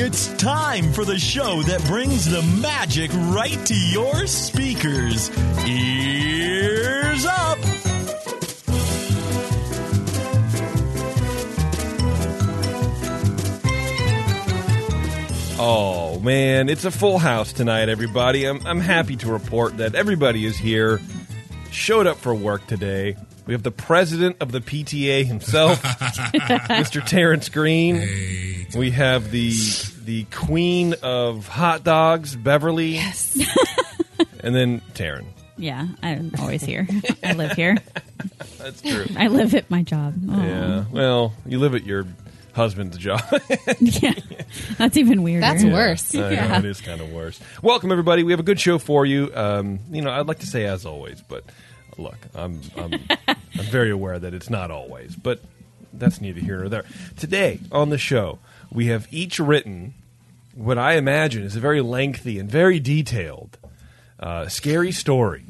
It's time for the show that brings the magic right to your speakers. Ears up! Oh man, it's a full house tonight, everybody. I'm I'm happy to report that everybody is here, showed up for work today. We have the president of the PTA himself, Mr. Terrence Green. We have the the queen of hot dogs, Beverly. Yes. and then Taryn. Yeah, I'm always here. I live here. That's true. I live at my job. Oh. Yeah. Well, you live at your husband's job. yeah. That's even weirder. That's worse. I know, Yeah. it is kind of worse. Welcome, everybody. We have a good show for you. Um, you know, I'd like to say as always, but look, I'm I'm, I'm very aware that it's not always, but that's neither here nor there. Today on the show, we have each written what I imagine is a very lengthy and very detailed, uh, scary story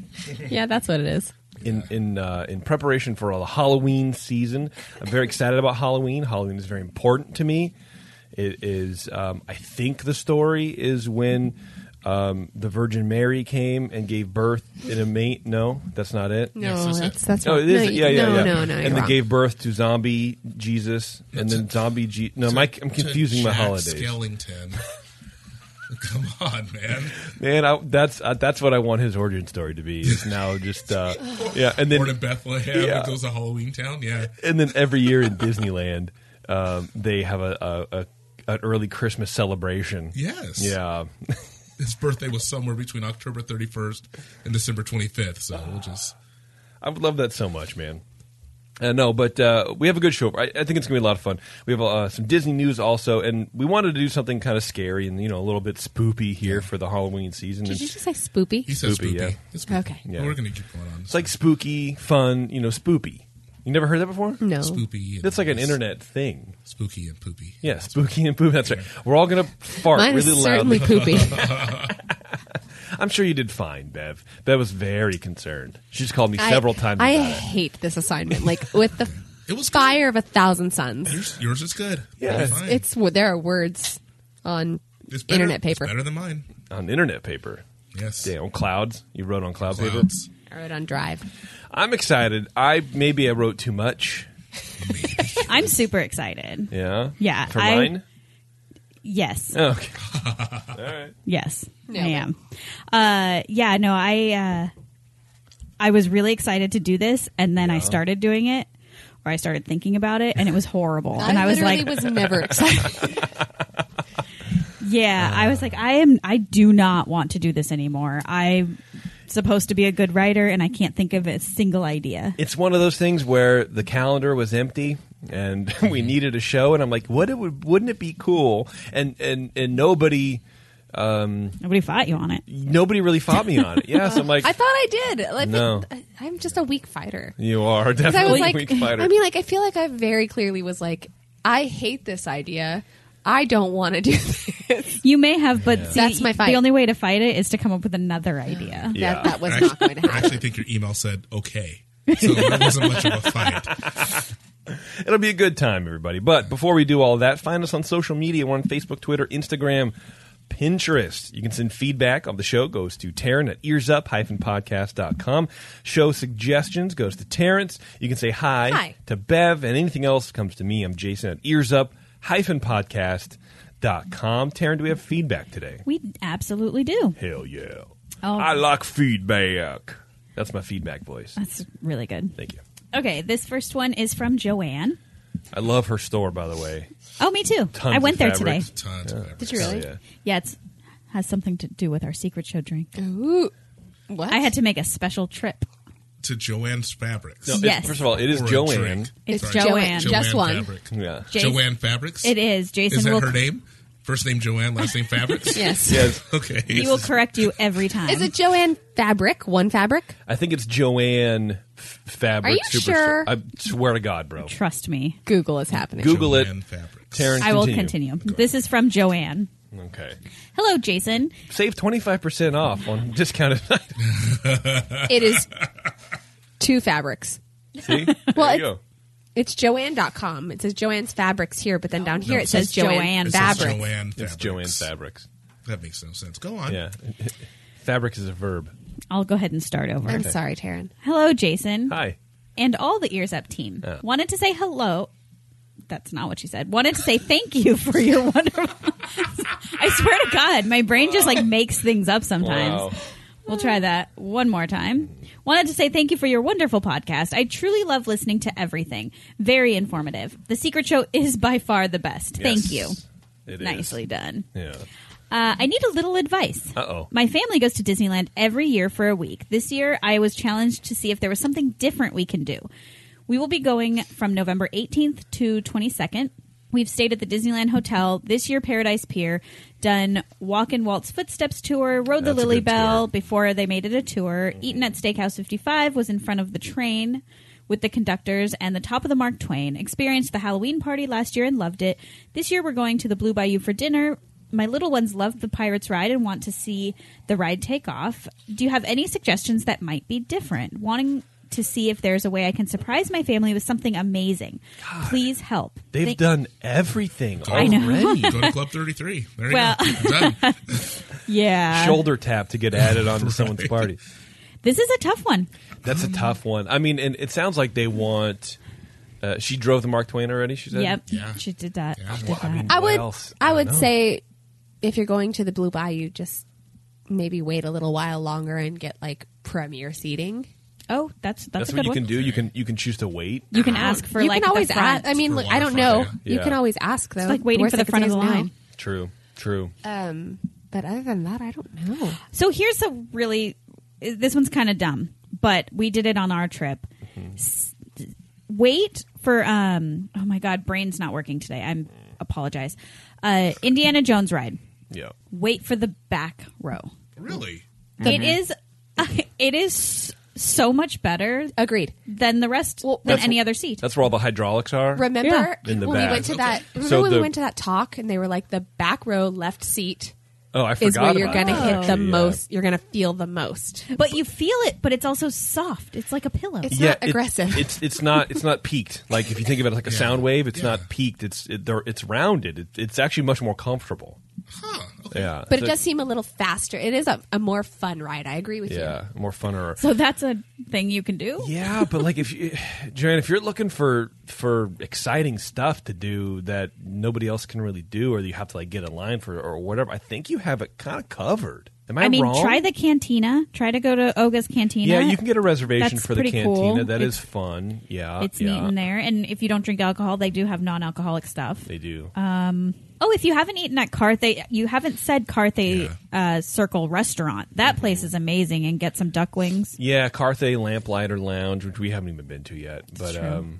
Yeah, that's what it is. in in uh, in preparation for the Halloween season. I'm very excited about Halloween. Halloween is very important to me. It is. Um, I think the story is when um, the Virgin Mary came and gave birth in a mate. No, that's not it. No, that's that's Oh, wrong. it is. No, yeah, yeah, no, yeah. no, no, and you're then wrong. gave birth to zombie Jesus, and then zombie Je- No, Mike, I'm confusing my Jack holidays. Skellington. Come on, man. Man, I, that's uh, that's what I want his origin story to be. Is now just uh, yeah, and then Born in Bethlehem, Yeah. it goes to Halloween Town. Yeah, and then every year in Disneyland, um, they have a, a, a an early Christmas celebration. yes. Yeah, His birthday was somewhere between October 31st and December 25th. So we'll just I would love that so much, man. Uh, no, but uh, we have a good show. I, I think it's gonna be a lot of fun. We have uh, some Disney news also, and we wanted to do something kind of scary and you know a little bit spoopy here for the Halloween season. Did It's, you just say spoopy? he says Spoopy, spoopy. yeah. It's spoopy. Okay. Yeah. We're gonna keep going on. it's like spooky, fun, you know, spoopy. You never heard that before? No. spoopy. and That's like an internet thing. Spooky and poopy. Yeah, spooky and poopy. That's right. We're all gonna fart Mine really is loudly. certainly poopy. I'm sure you did fine, Bev. Bev was very concerned. She just called me I- several times. I about it. hate this assignment. Like with the It was fire of a thousand suns. Yours, yours is good. Yeah. It's, fine. It's there are words on It's better- internet paper. It's better than mine. on internet paper. Yes. Yeah, on clouds. You wrote on cloud paper. Clouds. I wrote on Drive. I'm excited. I maybe I wrote too much. I'm super excited. Yeah. Yeah, For I- mine. Yes. Oh, okay. All right. Yes, Nailed I it. am. Uh, yeah, no, I uh, I was really excited to do this, and then I started doing it, or I started thinking about it, and it was horrible. and I was literally like, was never excited. yeah, I was like, I am, I do not want to do this anymore. I'm supposed to be a good writer, and I can't think of a single idea. It's one of those things where the calendar was empty and we needed a show, and I'm like, what it would, wouldn't it be cool? And and and nobody. Um, Nobody fought you on it. nobody really fought me on it. Yeah, so I'm like, I thought I did. Like, No. I- I'm just a weak fighter. you are 'Cause I definitely was a like, weak fighter. I mean, like, I feel like I very clearly was like, I hate this idea. I don't want to do this. You may have, but see, That's my fight. The only way to fight it is to come up with another idea. Yeah. That that was I not actually, going to happen. I happen. actually think your email said okay. So it wasn't much of a fight. It'll be a good time, everybody. But before we do all that, find us on social media. We're on Facebook, Twitter, Instagram, Pinterest. You can send feedback on the show goes to Taryn at earsup-podcast.com. Show suggestions goes to Terrence. You can say hi, Hi. to Bev, and anything else comes to me. I'm Jason at earsup-podcast.com. Taryn, do we have feedback today? We absolutely do. Hell yeah. Oh. I like feedback. That's my feedback voice. That's really good. Thank you. Okay, this first one is from Joanne. I love her store, by the way. Oh, me too. Tons I went of there today. Tons of Did you Hell really? yeah. Yeah, it's has something to do with our secret show drink. Ooh. What? I had to make a special trip. To Joanne's Fabrics. No, Yes. first of all, it is Joanne. drink. It's Sorry. Joanne. Just one. Fabric. Yeah. Jason- Joanne Fabrics. It is. Jason Is that will her name? First name Joanne, last name Fabrics. Yes. Yes. Okay. he will correct you every time. Is it Joanne Fabric? One fabric? I think it's Joanne F- Fabric Are you Superstar. sure? I swear to God, bro. Trust me. Google is happening. Google it. Joanne Fabrics. Taryn, I will continue. This is from Joanne. Okay. Hello, Jason. Save 25% off on discounted It is two fabrics. See? Well, there it's- you go. It's Joanne.com. It says Joanne's Fabrics here, but then down here No, it it says says Joanne. Joanne It says Fabrics. Joanne It's Fabrics. Joanne Fabrics. That makes no sense. Go on. Yeah. Fabric is a verb. I'll go ahead and start over. I'm sorry, Taryn. Hello, Jason. Hi. and all the Ears Up team. Oh. Wanted to say hello. That's not what she said. Wanted to say thank you for your wonderful. I swear to God, my brain just like makes things up sometimes. Wow. We'll try that one more time. Wanted to say thank you for your wonderful podcast. I truly love listening to everything. Very informative. The Secret Show is by far the best. Thank you. Yes, it is. Nicely done. Yeah. Uh, I need a little advice. Uh-oh. My family goes to Disneyland every year for a week. This year, I was challenged to see if there was something different we can do. We will be going from November 18th to 22nd. We've stayed at the Disneyland Hotel, this year Paradise Pier, done Walk in Walt's Footsteps tour, rode the That's a Lilly good Belle tour. before they made it a tour, eaten at Steakhouse 55, was in front of the train with the conductors and the top of the Mark Twain. Experienced the Halloween party last year and loved it. This year we're going to the Blue Bayou for dinner. My little ones love the Pirates ride and want to see the ride take off. Do you have any suggestions that might be different? Wanting to see if there's a way I can surprise my family with something amazing. Please help. They've Thank- done everything I know. already. Go to Club 33. There you Well- go. Done. Yeah. Shoulder tap to get added onto someone's party. This is a tough one. That's a tough one. I mean, and it sounds like they want. Uh, she drove the Mark Twain already. She said, Yep. Yeah. She did that. Yeah. She did Well, I that. mean, I What would else? I I would don't know. say if you're going to the Blue Bayou, just maybe wait a little while longer and get like premier seating. Oh, that's that's, That's a what good you one. can do. You can you can choose to wait. You can ask for you like can always the front. ask. I mean, For look, I don't Wi-Fi, know. yeah. You Yeah. can always ask though. It's like waiting Worst for the they front of the say is no. line. True. True. Um, but other than that, I don't know. So here's a really this one's kind of dumb, but we did it on our trip. S- wait for um oh my god, brain's not working today. I'm apologize. Uh Indiana Jones ride. Yeah. Wait for the back row. Really? It is it is so much better Agreed. than the rest Well, than any other seat. That's where all the hydraulics are. Remember In the when back. we went to that? Remember So when the- we went to that talk and they were like the back row left seat oh, I forgot. is where you're going to hit the yeah. most. You're going to feel the most. But you feel it, but it's also soft. It's like a pillow. It's Yeah, not it- aggressive. it's it's not it's not peaked. Like if you think of it like a Yeah. sound wave, it's Yeah. not peaked. It's it, it's rounded. It, it's actually much more comfortable. Huh. Okay. Yeah, but it So- does seem a little faster. It is a, a more fun ride. I agree with you. Yeah, more funner. so that's a thing you can do. Yeah, but like if you, Joanne, if you're looking for for exciting stuff to do that nobody else can really do, or you have to like get in line for or whatever, I think you have it kind of covered. Am I, I mean, wrong? try the cantina. Try to go to Oga's Cantina. Yeah, you can get a reservation That's for the cantina. cool. That is It's- fun. Yeah, It's yeah, neat in there, and if you don't drink alcohol, they do have non-alcoholic stuff. They do. Um, Oh, if you haven't eaten at Carthay, you haven't said Carthay uh, Circle Restaurant. That place is amazing, and get some duck wings. Yeah, Carthay Lamplighter Lounge, which we haven't even been to yet. But true. um,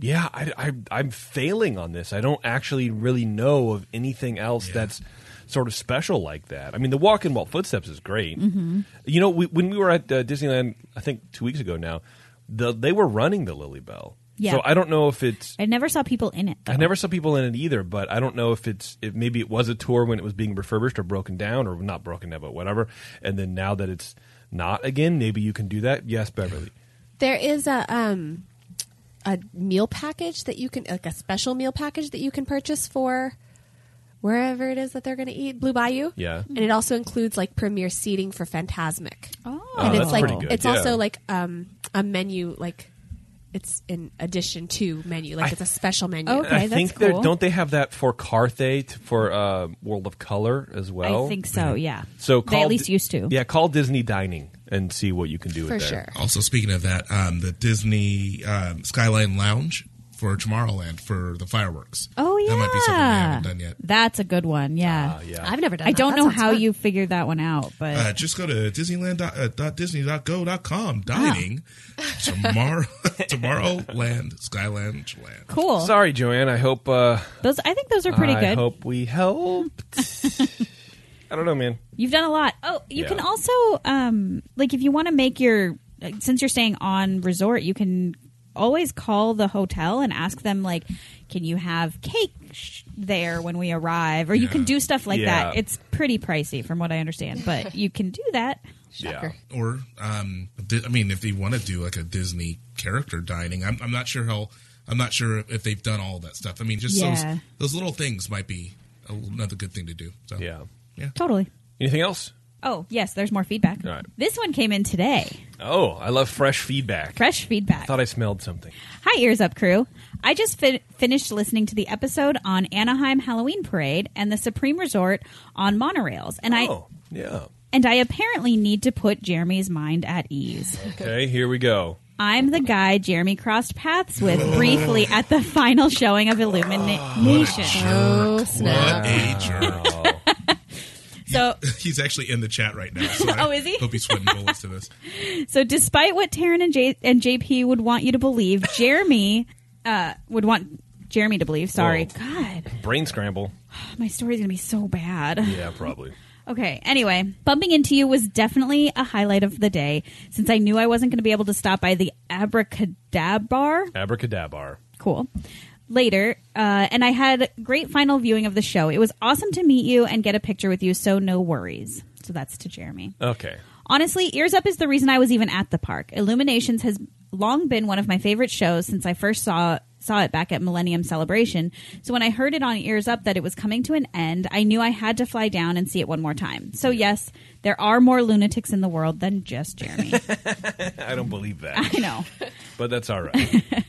yeah, I, I, I'm failing on this. I don't actually really know of anything else that's sort of special like that. I mean, the Walk in Walt Footsteps is great. Mm-hmm. You know, we, when we were at uh, Disneyland, I think two weeks ago now, the they were running the Lilly Belle. Yeah. So I don't know if it's. I never saw people in it. Though. I never saw people in it either, but I don't know if it's if maybe it was a tour when it was being refurbished or broken down or not broken down, but whatever. And then now that it's not again, maybe you can do that. Yes, Beverly. There is a um a meal package that you can like a special meal package that you can purchase for wherever it is that they're going to eat Blue Bayou. Yeah. And it also includes like premier seating for Fantasmic. Oh, and that's it's like pretty good, it's yeah. also like um a menu like it's in addition to menu like I- it's a special menu. Okay, I that's think they're cool. don't they have that for Carthay t- for uh, World of Color as well? I think so. Yeah. So they call at least used to. Yeah, call Disney Dining and see what you can do For with there. sure. Also, speaking of that, um, the Disney um, Skyline Lounge for Tomorrowland for the fireworks. Oh yeah, that might be something we haven't done yet. That's a good one. Yeah, Ah, yeah. I've never done. I that. don't That know how fun. you figured that one out, but Uh, just go to Disneyland dot, uh, dot Disney.go.com dining tomorrow Tomorrowland Skyland Land. cool. Sorry, Joanne. I hope. Uh, Those I think those are pretty I good. I hope we helped. I don't know, man. You've done a lot. Oh, you Yeah. can also um like if you want to make your since you're staying on resort, you can always call the hotel and ask them like can you have cake sh- there when we arrive or you can do stuff like Yeah. that. It's pretty pricey from what I understand, but you can do that. Shocker. Or, um, Di- I mean, if they want to do like a Disney character dining, I'm, I'm not sure how. I'm not sure if they've done all that stuff. I mean, just Yeah. those those little things might be another good thing to do. So Yeah. Totally. Anything else? Oh, yes, there's more feedback. All right. This one came in today. Oh, I love fresh feedback. Fresh feedback. Thought I smelled something. Hi, Ears Up crew. I just fi- finished listening to the episode on Anaheim Halloween Parade and the Supreme Resort on monorails, and I Oh, yeah. and I apparently need to put Jeremy's mind at ease. Okay, here we go. I'm the guy Jeremy crossed paths with briefly at the final showing of Illumination. Ah, oh snap. What a jerk! So, He's actually in the chat right now. So I Oh, is he? Hope he's sweating bullets to this. so despite what Taryn and, J- and JP would want you to believe, Jeremy uh, would want Jeremy to believe. Sorry, Whoa. God, Brain scramble. my story's gonna be so bad. Yeah, probably. Okay, anyway, bumping into you was definitely a highlight of the day since I knew I wasn't going to be able to stop by the AbracadaBar. Abracadabra. Cool. Later, uh, and I had great final viewing of the show. It was awesome to meet you and get a picture with you, so no worries. So that's to Jeremy. Okay. Honestly, Ears Up is the reason I was even at the park. Illuminations has long been one of my favorite shows since I first saw saw it back at Millennium Celebration. So when I heard it on Ears Up that it was coming to an end, I knew I had to fly down and see it one more time. So yes, there are more lunatics in the world than just Jeremy. I don't believe that, I know. but that's all right.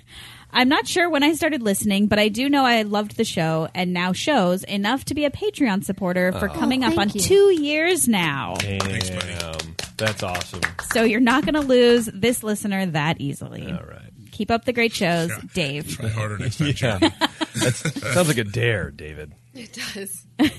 I'm not sure when I started listening, but I do know I loved the show and now shows enough to be a Patreon supporter for oh. coming up thank on you. two years now. Thanks. Damn. That's awesome. So you're not going to lose this listener that easily. All right. Keep up the great shows, Dave. Try harder next time, Yeah. Jeremy. That's, sounds like a dare, David. It does.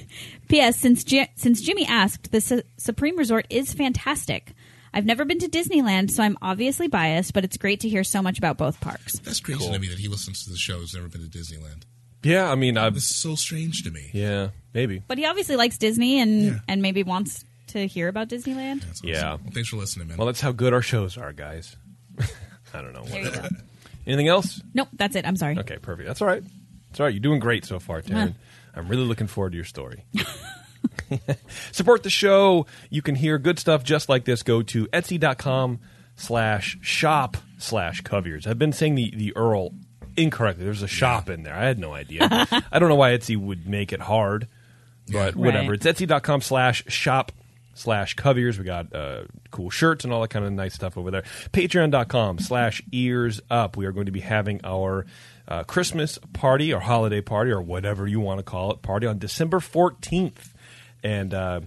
P.S. Since Ji- since Jimmy asked, the Su- Supreme Resort is fantastic. I've never been to Disneyland, so I'm obviously biased, but it's great to hear so much about both parks. That's crazy to me that he listens to the show. Has never been to Disneyland. Yeah, I mean, I've. This is so strange to me. Yeah, maybe. But he obviously likes Disney and Yeah. and maybe wants to hear about Disneyland. That's awesome. Yeah. Well, thanks for listening, man. Well, that's how good our shows are, guys. I don't know. There you go. Anything else? Nope, that's it. I'm sorry. Okay, perfect. That's all right. That's all right. You're doing great so far, Taryn. I'm really looking forward to your story. Support the show. You can hear good stuff just like this. Go to etsy.com slash shop slash coviers. I've been saying the, the URL incorrectly. There's a shop in there. I had no idea. I don't know why Etsy would make it hard, but whatever. Right. It's etsy.com slash shop slash coviers. We got uh, cool shirts and all that kind of nice stuff over there. Patreon.com slash ears up. We are going to be having our uh, Christmas party or holiday party or whatever you want to call it party on December 14th. And uh,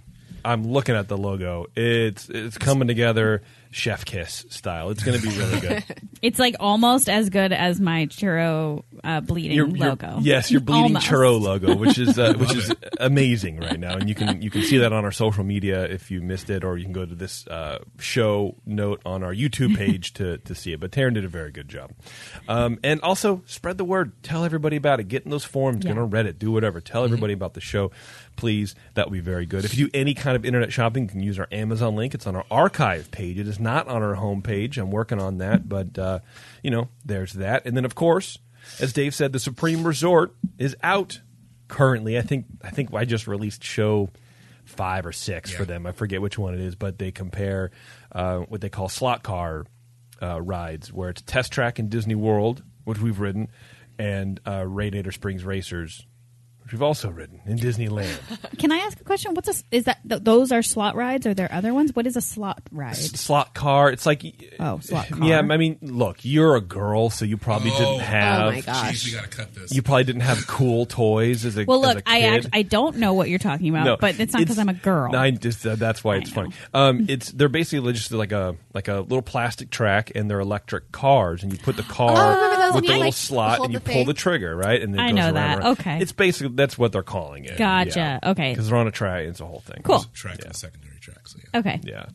I'm looking at the logo. It's it's coming together chef kiss style. It's going to be really good. It's like almost as good as my churro uh, bleeding Your- your- logo. yes, your bleeding Almost. churro logo, which is uh, which is amazing right now, and you can you can see that on our social media if you missed it, or you can go to this uh, show note on our YouTube page to to see it. But Taryn did a very good job, um, and also spread the word, tell everybody about it, get in those forums, get Yeah. on Reddit, do whatever, tell everybody about the show, please. That would be very good. If you do any kind of internet shopping, you can use our Amazon link. It's on our archive page. It is not on our home page. I'm working on that, but uh, you know, there's that, and then of course as Dave said, the Supreme Resort is out currently. I think I think I just released show five or six for them. I forget which one it is, but they compare uh, what they call slot car uh, rides, where it's Test Track in Disney World, which we've ridden, and uh, Radiator Springs Racers, we've also ridden in Disneyland. Can I ask a question? What's a s- is that th- those are slot rides? Are there other ones? What is a slot ride? S- slot car. It's like Oh, slot car. Yeah, I mean, look, you're a girl, so you probably Oh. didn't have. Oh my gosh. Jeez, we got to cut this. You probably didn't have cool toys as a Well, as look, a I kid. act, I don't know what you're talking about, No, but it's not because I'm a girl. No, I just uh, that's why it's know. funny. Um, it's they're basically just like a like a little plastic track, and they're electric cars, and you put the car Oh, remember those with when the little like, slot, hold and you the pull thing? the trigger, right? And it I goes know around, that. around. Okay. it's basically that's what they're calling it. Gotcha. Okay. because they're on a track. It's a whole thing. Cool. track Yeah. and secondary track. So yeah. okay. Yeah,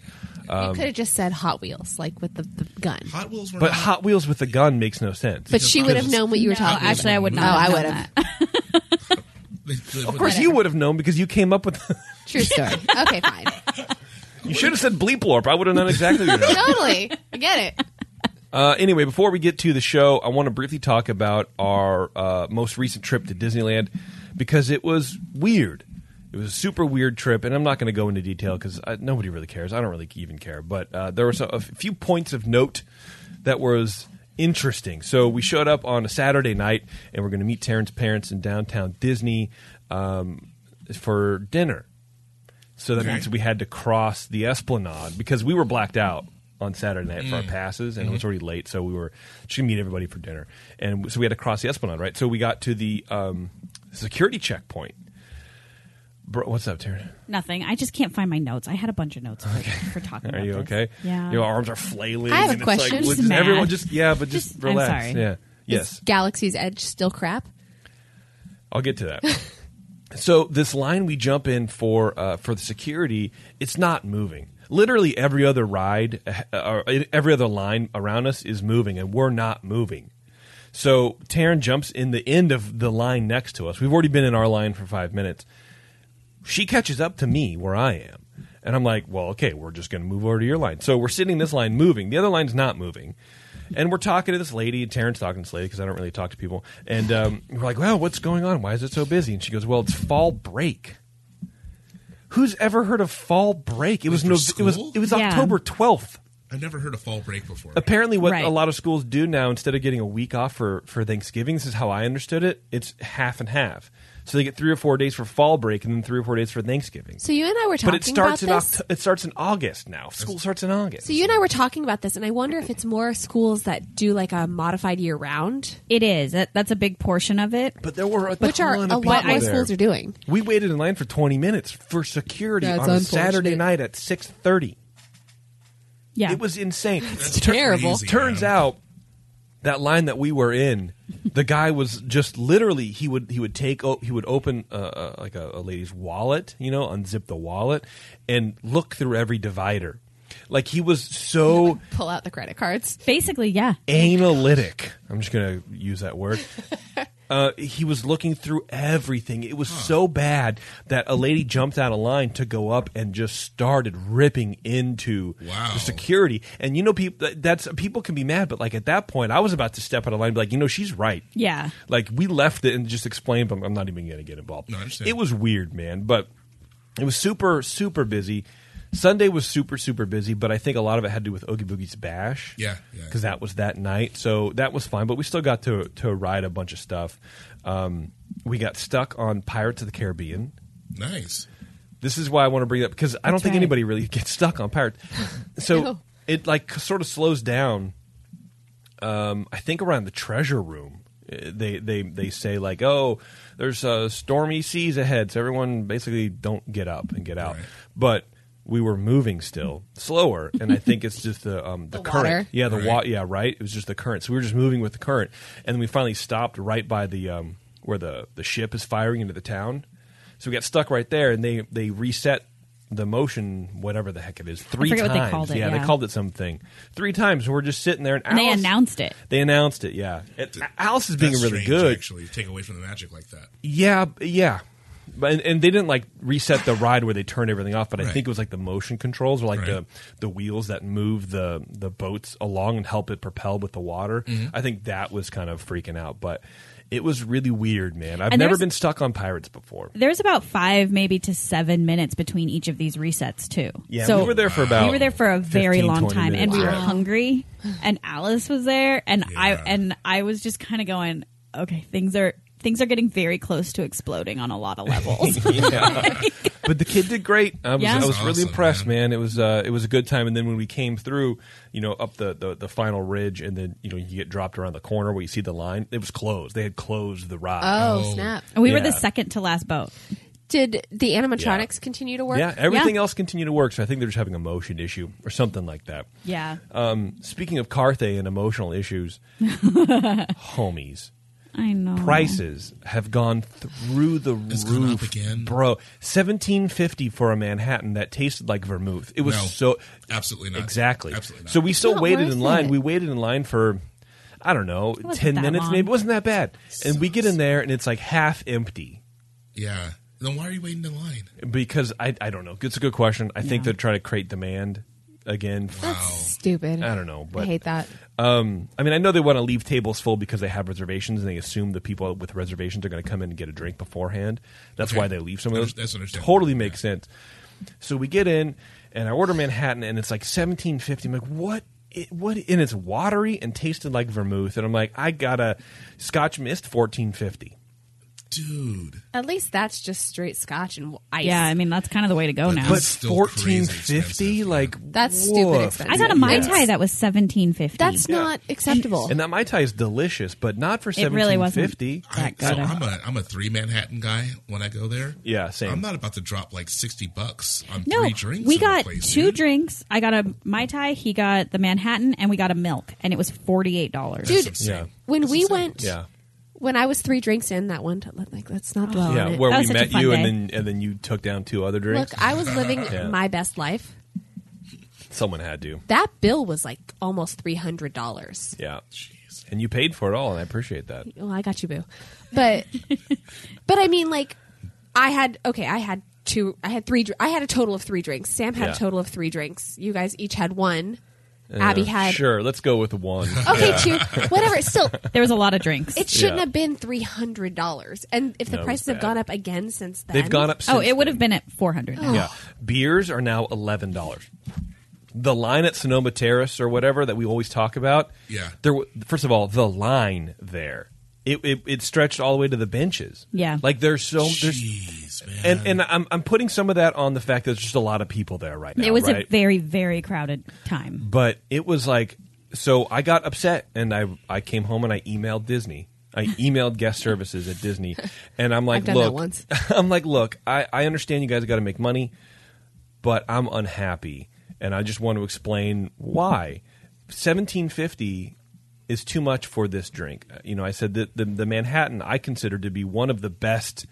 you could have just said Hot Wheels, like with the, the gun. Hot Wheels were but not, Hot Wheels with the gun makes no sense. But she would have known what you were No, talking actually, I about. would Oh, not. I have would have. that. they- they- of course, you would have known because you came up with. The. True story. Okay, fine. you should have said bleep lorp. I would have known exactly. what you were doing. totally. I get it. Uh, anyway, before we get to the show, I want to briefly talk about our uh, most recent trip to Disneyland because it was weird. It was a super weird trip, and I'm not going to go into detail because nobody really cares. I don't really even care. But uh, there was a, a few points of note that was interesting. So we showed up on a Saturday night, and we're going to meet Terrence's parents in downtown Disney um, for dinner. So that Okay. means we had to cross the Esplanade because we were blacked out on Saturday night for our passes, and it was already late, so we were just gonna meet everybody for dinner, and so we had to cross the Esplanade, right? So we got to the um, security checkpoint. Bro, what's up, Taryn? Nothing. I just can't find my notes. I had a bunch of notes for, for talking Are about you this. okay? Yeah. Your arms are flailing. I have a and it's question. Like, I'm would just mad. everyone just yeah, but just, Just- I'm relax. sorry. Yeah. Is Yes. Galaxy's Edge still crap? I'll get to that. so this line we jump in for uh, for the security, it's not moving. Literally every other ride, uh, or every other line around us is moving, and we're not moving. So Taryn jumps in the end of the line next to us. We've already been in our line for five minutes. She catches up to me where I am. And I'm like, well, okay, we're just going to move over to your line. So we're sitting in this line moving. The other line's not moving. And we're talking to this lady, and Taryn's talking to this lady because I don't really talk to people. And um, we're like, well, what's going on? Why is it so busy? And she goes, well, it's fall break. Who's ever heard of fall break? It was For no, it was it was Yeah. October twelfth. I've never heard of fall break before. Apparently, what Right. a lot of schools do now, instead of getting a week off for, for Thanksgiving, this is how I understood it. It's half and half. So they get three or four days for fall break, and then three or four days for Thanksgiving. So you and I were talking But it starts in about this. Oct- it starts in August now. School starts in August. so you and I were talking about this, and I wonder if it's more schools that do like a modified year round, It is. That, that's a big portion of it. but there were a which are ton a of lot people more there. schools are doing. We waited in line for twenty minutes for security That's on a Saturday unfortunate. night at six thirty. Yeah. It was insane. That's terrible. crazy, Turns man. out that line that we were in, the guy was just literally he would he would take o- he would open uh, uh, like a, a lady's wallet, you know, unzip the wallet, and look through every divider. Like he was so Pull out the credit cards. Basically, yeah. analytic. I'm just gonna use that word. Uh, he was looking through everything. It was so bad that a lady jumped out of line to go up and just started ripping into Wow. the security. And you know, people that's people can be mad, but like at that point, I was about to step out of line, and be like, you know, she's right. Yeah. Like we left it and just explained, but I'm not even going to get involved. No, I understand. It was weird, man, but it was super super busy. Sunday was super super busy, but I think a lot of it had to do with Oogie Boogie's Bash. Yeah, yeah. because that was that night, so that was fine. But we still got to to ride a bunch of stuff. Um, we got stuck on Pirates of the Caribbean. Nice. This is why I want to bring it up because I don't That's think right. anybody really gets stuck on Pirates. So No. it like sort of slows down. Um, I think around the treasure room, uh, they they they say like, oh, there's uh, stormy seas ahead, so everyone basically don't get up and get out. Right. But we were moving still slower, and I think it's just the um, the, The current. water. Yeah, the Right. wa- Yeah, right. It was just the current. So we were just moving with the current, and then we finally stopped right by the um, where the the ship is firing into the town. So we got stuck right there, and they they reset the motion, whatever the heck it is, three forget times. what they called it, yeah, yeah. they called it something three times. And we're just sitting there, and, And they announced it. They announced it. Yeah, It- Alice is being really strange, good. Actually, take away from the magic like that. Yeah, yeah. But and, and they didn't like reset the ride where they turned everything off, but I Right. think it was like the motion controls or like Right. the the wheels that move the the boats along and help it propel with the water. Mm-hmm. I think that was kind of freaking out, but it was really weird, man. I've never been stuck on pirates before. There's about five, maybe to seven minutes between each of these resets, too. Yeah, so we were there for about we were there for a very 15, long 20 time, and we were hungry. And Alice was there, and I and I was just kind of going, okay, things are things are getting very close to exploding on a lot of levels. but the kid did great. I was, Yeah. I was That's really impressed, man. man. It was uh, it was a good time. And then when we came through, you know, up the, the, the final ridge, and then you know you get dropped around the corner where you see the line. It was closed. They had closed the ride. Oh, Oh. snap! and we were the second to last boat. Did the animatronics continue to work? Yeah, everything Yeah. else continued to work. So I think they're just having a motion issue or something like that. Yeah. Um, speaking of Carthay and emotional issues, homies, I know. prices have gone through the It's roof, gone up again? bro. Seventeen fifty for a Manhattan that tasted like vermouth. It was No. so Absolutely not. exactly. Absolutely not. So we still Not waited worth in line. it. We waited in line for I don't know wasn't ten that minutes long. maybe. It wasn't that bad. And we get in there and it's like half empty. yeah. Then why are you waiting in line? Because I I don't know. It's a good question. I think Yeah. they're trying to create demand again. That's Wow. stupid. I don't know, but I hate that. Um, I mean, I know they want to leave tables full because they have reservations, and they assume the people with reservations are going to come in and get a drink beforehand. That's Okay. why they leave some of those. That's understandable. Totally makes sense. So we get in, and I order Manhattan, and it's like seventeen fifty. I'm like, what? It, what? And it's watery and tasted like vermouth, and I'm like, I got a Scotch Mist fourteen fifty. Dude. At least that's just straight scotch and ice. Yeah, I mean that's kind of the way to go But now. But That's still fourteen crazy fifty, expensive, like That's stupid expensive. I got a mai Yeah. tai that was seventeen fifty. that's Yeah. not acceptable. And that mai tai is delicious, but not for It seventeen really wasn't. fifty. I, That so good. I'm a I'm a three Manhattan guy when I go there. Yeah, same. I'm not about to drop like sixty bucks on no, three drinks. we got place, two dude. drinks. I got a mai tai. He got the Manhattan, and we got a milk, and it was forty eight dollars. That's Dude, insane. Yeah. when That's we insane. went, Yeah. When I was three drinks in that one, time, like let's not dwell on Yeah, it. where That we was such a met fun you, and then and then you took down two other drinks. Look, I was living Yeah. my best life. Someone had to. That bill was like almost three hundred dollars. Yeah. And you paid for it all, and I appreciate that. Well, I got you, boo. But, but I mean, like, I had okay, I had two, I had three, dr- I had a total of three drinks. Sam had Yeah. a total of three drinks. You guys each had one. Abby Uh, had Sure, let's go with one. okay, two, whatever. Still, There was a lot of drinks. it shouldn't Yeah. have been three hundred dollars. And if the No, it was prices have bad. gone up again since then, They've gone up. oh, it would have been at four hundred. Yeah, beers are now eleven dollars. The line at Sonoma Terrace or whatever that we always talk about. Yeah. There. w- First of all, the line there. It, it, it stretched all the way to the benches. Yeah. like there's so there's Jeez, man. and and I'm I'm putting some of that on the fact that there's just a lot of people there right now. It was right? a very very crowded time. but it was like so I got upset and I I came home and I emailed Disney. I emailed guest services at Disney and I'm like, I've done that look, once. I'm like, look, I, I understand you guys got to make money, but I'm unhappy and I just want to explain why. 1750 is too much for this drink. Uh, You know, I said that the, the Manhattan I consider to be one of the best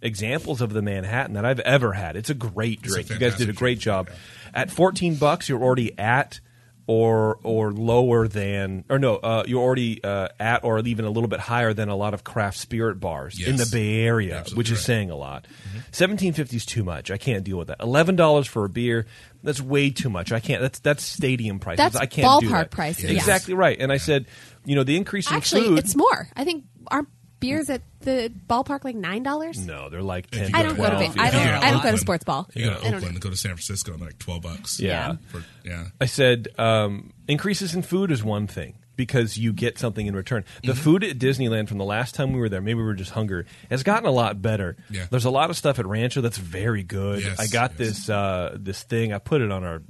examples of the Manhattan that I've ever had. It's a great It's a drink. You guys did a great drink, job. At 14 bucks, you're already at or or lower than or no, uh, you're already uh, at or even a little bit higher than a lot of craft spirit bars in the Bay Area, Absolutely which is right. saying a lot. 1750 is too much. I can't deal with that. $11 for a beer, that's way too much. I can't that's that's stadium prices. That's I can't do ballpark that. prices, yeah. Exactly right. And I said, you know, the increase in actually, food it's more. I think aren't beers at the ballpark like nine dollars? No, they're like 10 I don't go to. Ba- I don't. to I don't go to sports ball. You go to I don't Oakland and go to San Francisco and like twelve bucks. Yeah. For, yeah. I said um, increases in food is one thing because you get something in return. The food at Disneyland from the last time we were there, maybe we were just hungry, has gotten a lot better. Yeah. There's a lot of stuff at Rancho that's very good. Yes, I got yes. this uh, this thing. I put it on our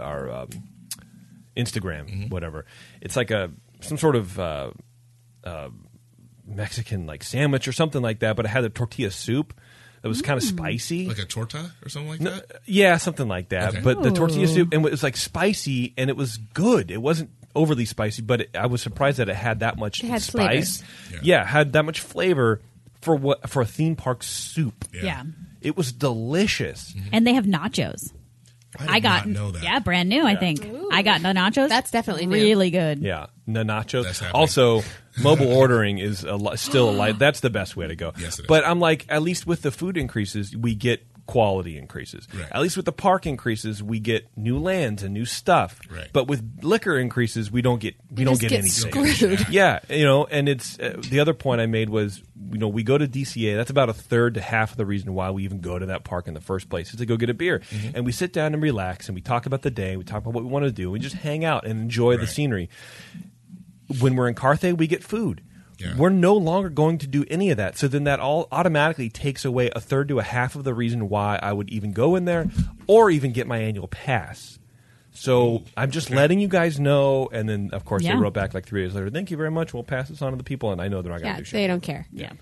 our um, Instagram, whatever. It's like a some sort of uh, uh, Mexican like sandwich or something like that, but it had a tortilla soup that was kind of mm. spicy. Like a torta or something like that. Yeah, something like that. Okay. But the tortilla oh. soup and it was like spicy and it was good. It wasn't overly spicy, but it, I was surprised that it had that much It had spice. flavors. Yeah. had that much flavor for what for a theme park soup. Yeah. Yeah. It was delicious. Mm-hmm. And they have nachos. I, I, did got not know that. yeah, brand new. I think I got the nachos. That's definitely new. really good. Yeah, the nachos. That's. Also, mobile ordering is a li- still a light. That's the best way to go. Yes, it is. But I'm like, at least with the food increases, we get quality increases. Right. At least with the park increases, we get new lands and new stuff. Right. But with liquor increases, we don't get we You don't just get get anything. screwed. Yeah, you know, and it's uh, the other point I made was, you know, we go to DCA. That's about a third to half of the reason why we even go to that park in the first place is to go get a beer, Mm-hmm. and we sit down and relax, and we talk about the day, we talk about what we want to do, we just hang out and enjoy the scenery. When we're in Carthay, we get food. Yeah. We're no longer going to do any of that. So then that all automatically takes away a third to a half of the reason why I would even go in there or even get my annual pass. So I'm just letting you guys know, and then of course Yeah. they wrote back like three days later. Thank you very much. We'll pass this on to the people, and I know they're not going to Yeah, do shit they don't care. Yeah.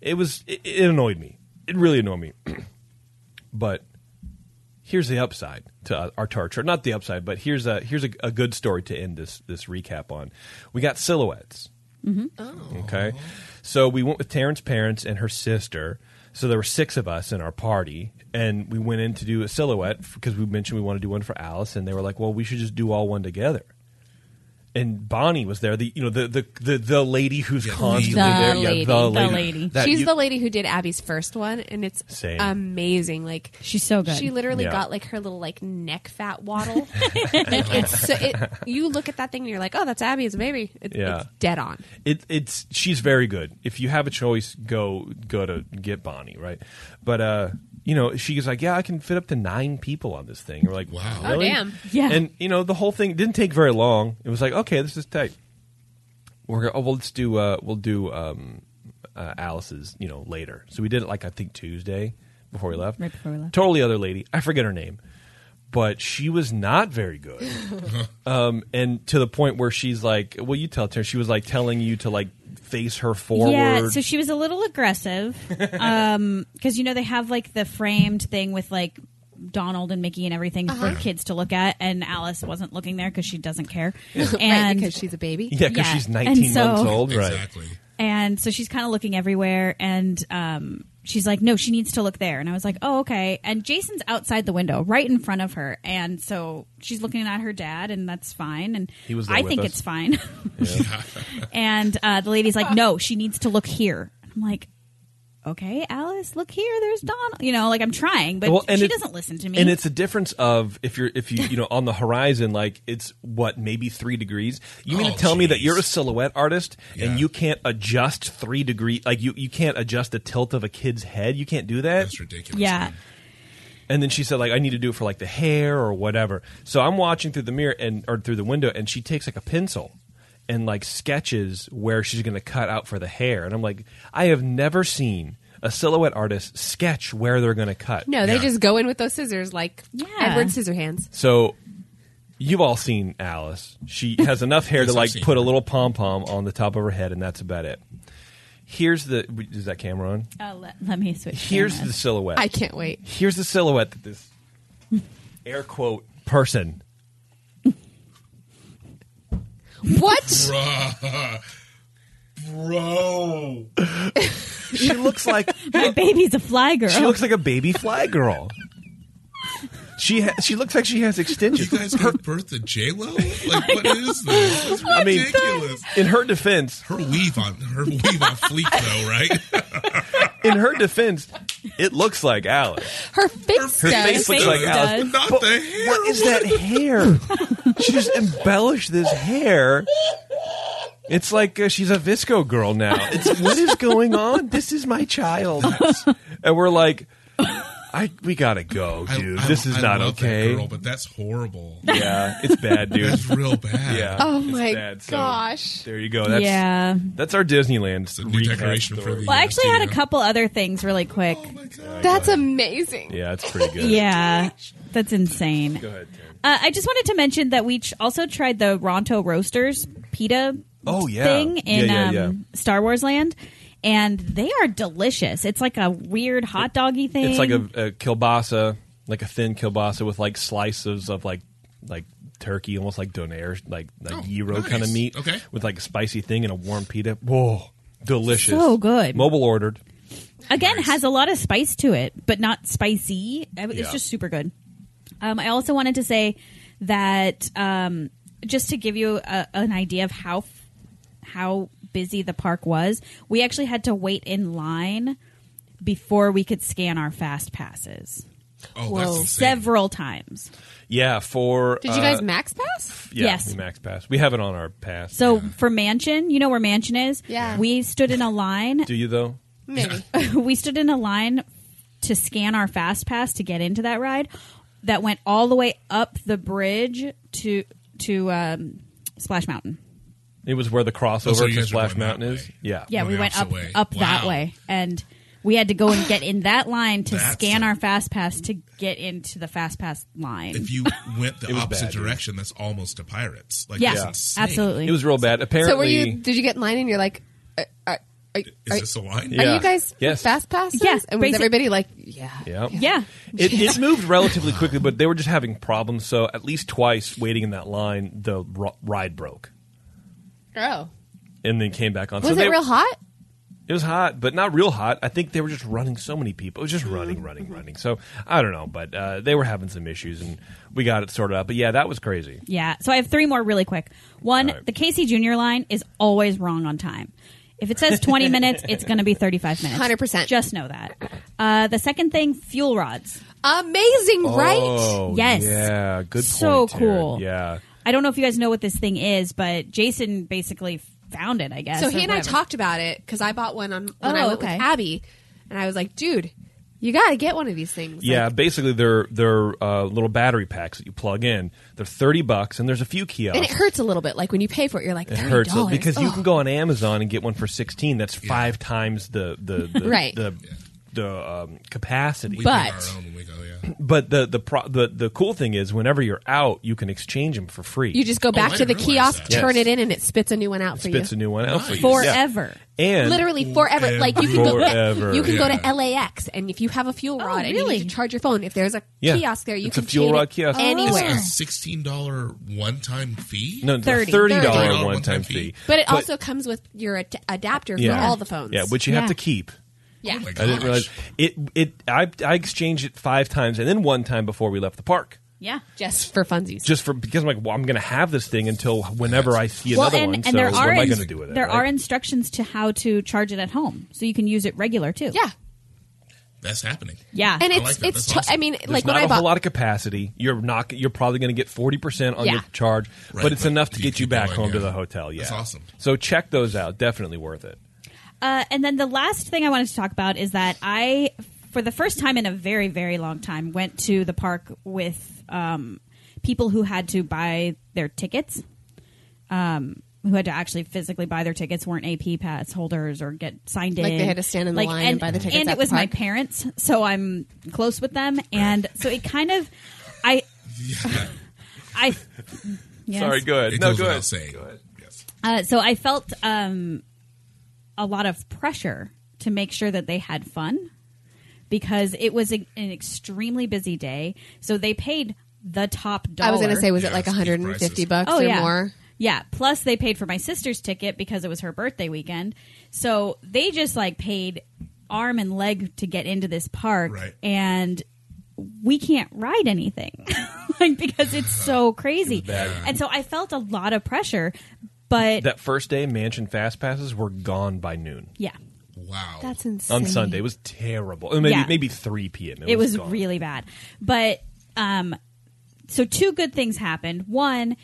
it was it, it annoyed me. It really annoyed me. but here's the upside to uh, our tar chart. Not the upside, but here's a here's a, a good story to end this this recap on. We got silhouettes. Mm-hmm. Okay, so we went with Taryn's parents and her sister. So there were six of us in our party, and we went in to do a silhouette because we mentioned we want to do one for Alice, and they were like, "Well, we should just do all one together." And Bonnie was there, the you know the the the, the lady who's Yeah, the constantly lady. there, The yeah, lady. the The lady. lady. That She's you- the lady who did Abby's first one, and it's Same. amazing. Like She's so good. She literally Yeah. got like her little like neck fat waddle. like it's so, it, you look at that thing and you're like, oh, that's Abby as a baby. It, Yeah. It's dead on. it, it's she's very good. If you have a choice, go go to get Bonnie, right? But uh, you know, she she's like, yeah, I can fit up to nine people on this thing. We're like, Wow. Oh, really? damn. Yeah. And you know, the whole thing didn't take very long. It was like, okay, this is tight. We're gonna, oh, well, let's do uh, we'll do um, uh, Alice's, you know, later. So we did it like I think Tuesday before we left. Right before we left. Totally other lady. I forget her name. But she was not very good, um, and to the point where she's like, "Well, you tell her." She was like telling you to like face her forward. Yeah, so she was a little aggressive because you know they have like the framed thing with like Donald and Mickey and everything Uh-huh. for kids to look at, and Alice wasn't looking there because she doesn't care, right, and because she's a baby. yeah, because yeah, she's 19 so- months old, right? Exactly. and so she's kind of looking everywhere, and um, she's like, "No, she needs to look there," and I was like, "Oh, okay." And Jason's outside the window, right in front of her, and so she's looking at her dad, and that's fine, and He was I think us. it's fine. and uh, the lady's like, "No, she needs to look here." I'm like, "Okay, Alice, look here. There's Donald." You know, like I'm trying, but Well, and she it- doesn't listen to me. And it's a difference of if you're if you you know on the horizon like it's what maybe three degrees. You mean Oh, to tell me that you're a silhouette artist Yeah. and you can't adjust three degree like you you can't adjust the tilt of a kid's head. You can't do that. That's ridiculous. yeah. And then she said like I need to do it for like the hair or whatever. So I'm watching through the mirror and or through the window and she takes like a pencil and like sketches where she's going to cut out for the hair. And I'm like I have never seen a silhouette artist sketch where they're going to cut. No, they Yeah. just go in with those scissors like Yeah. Edward Scissorhands. So you've all seen Alice. She has enough hair Yes, to I've like seen put a little pom pom on the top of her head, and that's about it. Here's the is that camera on? Uh, let, let me switch. Here's the cameras. silhouette. I can't wait. Here's the silhouette that this air quote person. What? Bruh. Bro. She looks like My baby's a fly girl. she looks like a baby fly girl. She ha- she looks like she has extensions. You extensions. guys gave birth to J Lo? Like, what is this? It's I mean, in her defense, her weave on her weave on fleek though, right? in her defense, it looks like Alice. Her face Her does. face looks face like does. Alice. Not But the hair. What is that hair? she just embellished this hair. It's like uh, she's a VSCO girl now. It's what is going on? This is my child, and we're like, I we gotta go, dude. I- this is I not love that okay. girl, but that's horrible. Yeah, it's bad, dude. It's real bad. yeah. Oh my bad. So, gosh. there you go. That's yeah. that's our Disneyland It's a new recap decoration for story. the. Well, I uh, actually had a couple other things really quick. Oh my god. That's amazing. Yeah, it's pretty good. Yeah, that's insane. Go ahead, Tim. Uh, I just wanted to mention that we ch- also tried the Ronto Roasters pita Oh, yeah. thing in Yeah, yeah, um, Star Wars Land, and they are delicious. It's like a weird hot doggy thing. It's like a, a kielbasa, like a thin kielbasa with like slices of like like turkey, almost like donair, like like Oh, gyro nice. kind of meat. Okay. with like a spicy thing and a warm pita. Whoa, delicious! So good. Mobile ordered. again Nice. has a lot of spice to it, but not spicy. It's Yeah. just super good. Um, I also wanted to say that um, just to give you a, an idea of how how busy the park was, we actually had to wait in line before we could scan our fast passes Oh, Whoa. that's several times. Yeah, for Did you uh, guys max pass? Yeah, Yes. we max pass. We have it on our pass. So for Mansion, you know where Mansion is? Yeah. We stood in a line. do you though? Maybe. we stood in a line to scan our fast pass to get into that ride that went all the way up the bridge to to um, Splash Mountain. It was where the crossover Oh, so to guys Splash Mountain is. Yeah. Yeah, we went up way. up that way, and we had to go and get in that line to That's scan a- our fast pass to get into the fast pass line. If you went the opposite bad, dude. direction, that's almost to pirates. Like yeah, that's insane. absolutely. It was real bad. Apparently, So were you? Did you get in line and you're like, uh, uh, are, Is this a line? Yeah. are you guys Yes. fast passes? Yeah, and was basic- everybody like, yeah, Yeah. yeah, It, it moved relatively quickly, but they were just having problems. So at least twice waiting in that line, the r- ride broke Oh, and then came back on. was so it they- real hot? It was hot, but not real hot. I think they were just running so many people. It was just Mm-hmm. running, running, running. So I don't know, but uh, they were having some issues, and we got it sorted out. But yeah, that was crazy. yeah. So I have three more really quick. One, All right. the Casey Junior line is always wrong on time. If it says 20 minutes, it's going to be 35 minutes. 100%. Just know that. Uh, the second thing, fuel rods. Amazing, right? Oh, Yes. Yeah, good. So point, Taryn. cool. Yeah. I don't know if you guys know what this thing is, but Jason basically found it, I guess. So he and I talked about it because I bought one on when Oh, I went okay. with Abby, and I was like, dude, you got to get one of these things. Yeah, Like, basically they're they're uh, little battery packs that you plug in. They're thirty bucks, and there's a few kiosks. and it hurts a little bit. Like when you pay for it, you're like, It $30. hurts because you can go on Amazon and get one for sixteen. That's five times the the, the Right. the the um, capacity. We But- bring our own when we go. Yeah. But the the, pro- the the cool thing is, whenever you're out, you can exchange them for free. You just go back I to the didn't realize kiosk, that. turn Yes. it in, and it spits a new one out for spits you. a new one out for you Forever. Yeah. And Literally forever. Like you can go. Forever. You can go Yeah. to LAX, and if you have a fuel Oh, rod and you really? need to charge your phone, if there's a Yeah. kiosk there, you It's can a fuel chain rod it kiosk. anywhere. It's a sixteen dollar one time fee. no, it's a 30. thirty $30 one-time fee. fee. But it also comes with your ad- adapter for all the phones. yeah, which you have Yeah. to keep. Yeah. Oh I didn't realize it. It I I exchanged it five times, and then one time before we left the park. Yeah. just for funsies. just for because I'm like, well, I'm going to have this thing until whenever I see Well, another and, one. and so there what are am I going to do with it? there right? are instructions to how to charge it at home, so you can use it regular too. yeah, That's happening. yeah. and I it's like that. it's. Awesome. I mean, There's like not when I a bought. whole lot of capacity. You're not. You're probably going to get forty percent on Yeah. your charge, Right, but it's but enough to you get you back going, home to the hotel. Yeah, That's awesome. So check those out. Definitely worth it. Uh, and then the last thing I wanted to talk about is that I, for the first time in a very, very long time, went to the park with um, people who had to buy their tickets, um, who had to actually physically buy their tickets, weren't AP pass holders or get signed Like in. they had to stand in the line and buy the tickets And at it the was my parents, so I'm close with them, and so it kind of, I, I. Yes. Sorry, go ahead. It no, goes go ahead. saying. Go ahead. Yes. Uh, so I felt um, a lot of pressure to make sure that they had fun because it was a, an extremely busy day. So they paid the top dollar. I was going to say, was Yeah, it like 150 bucks oh or yeah, more? yeah. Plus they paid for my sister's ticket because it was her birthday weekend. So they just like paid arm and leg to get into this park, Right. and we can't ride anything like because it's so crazy. bad. And so I felt a lot of pressure, but That first day, mansion fast passes were gone by noon yeah. Wow. That's insane. on Sunday. It was terrible. Maybe Yeah. maybe three p.m. it was gone. really bad. But um, so two good things happened. One,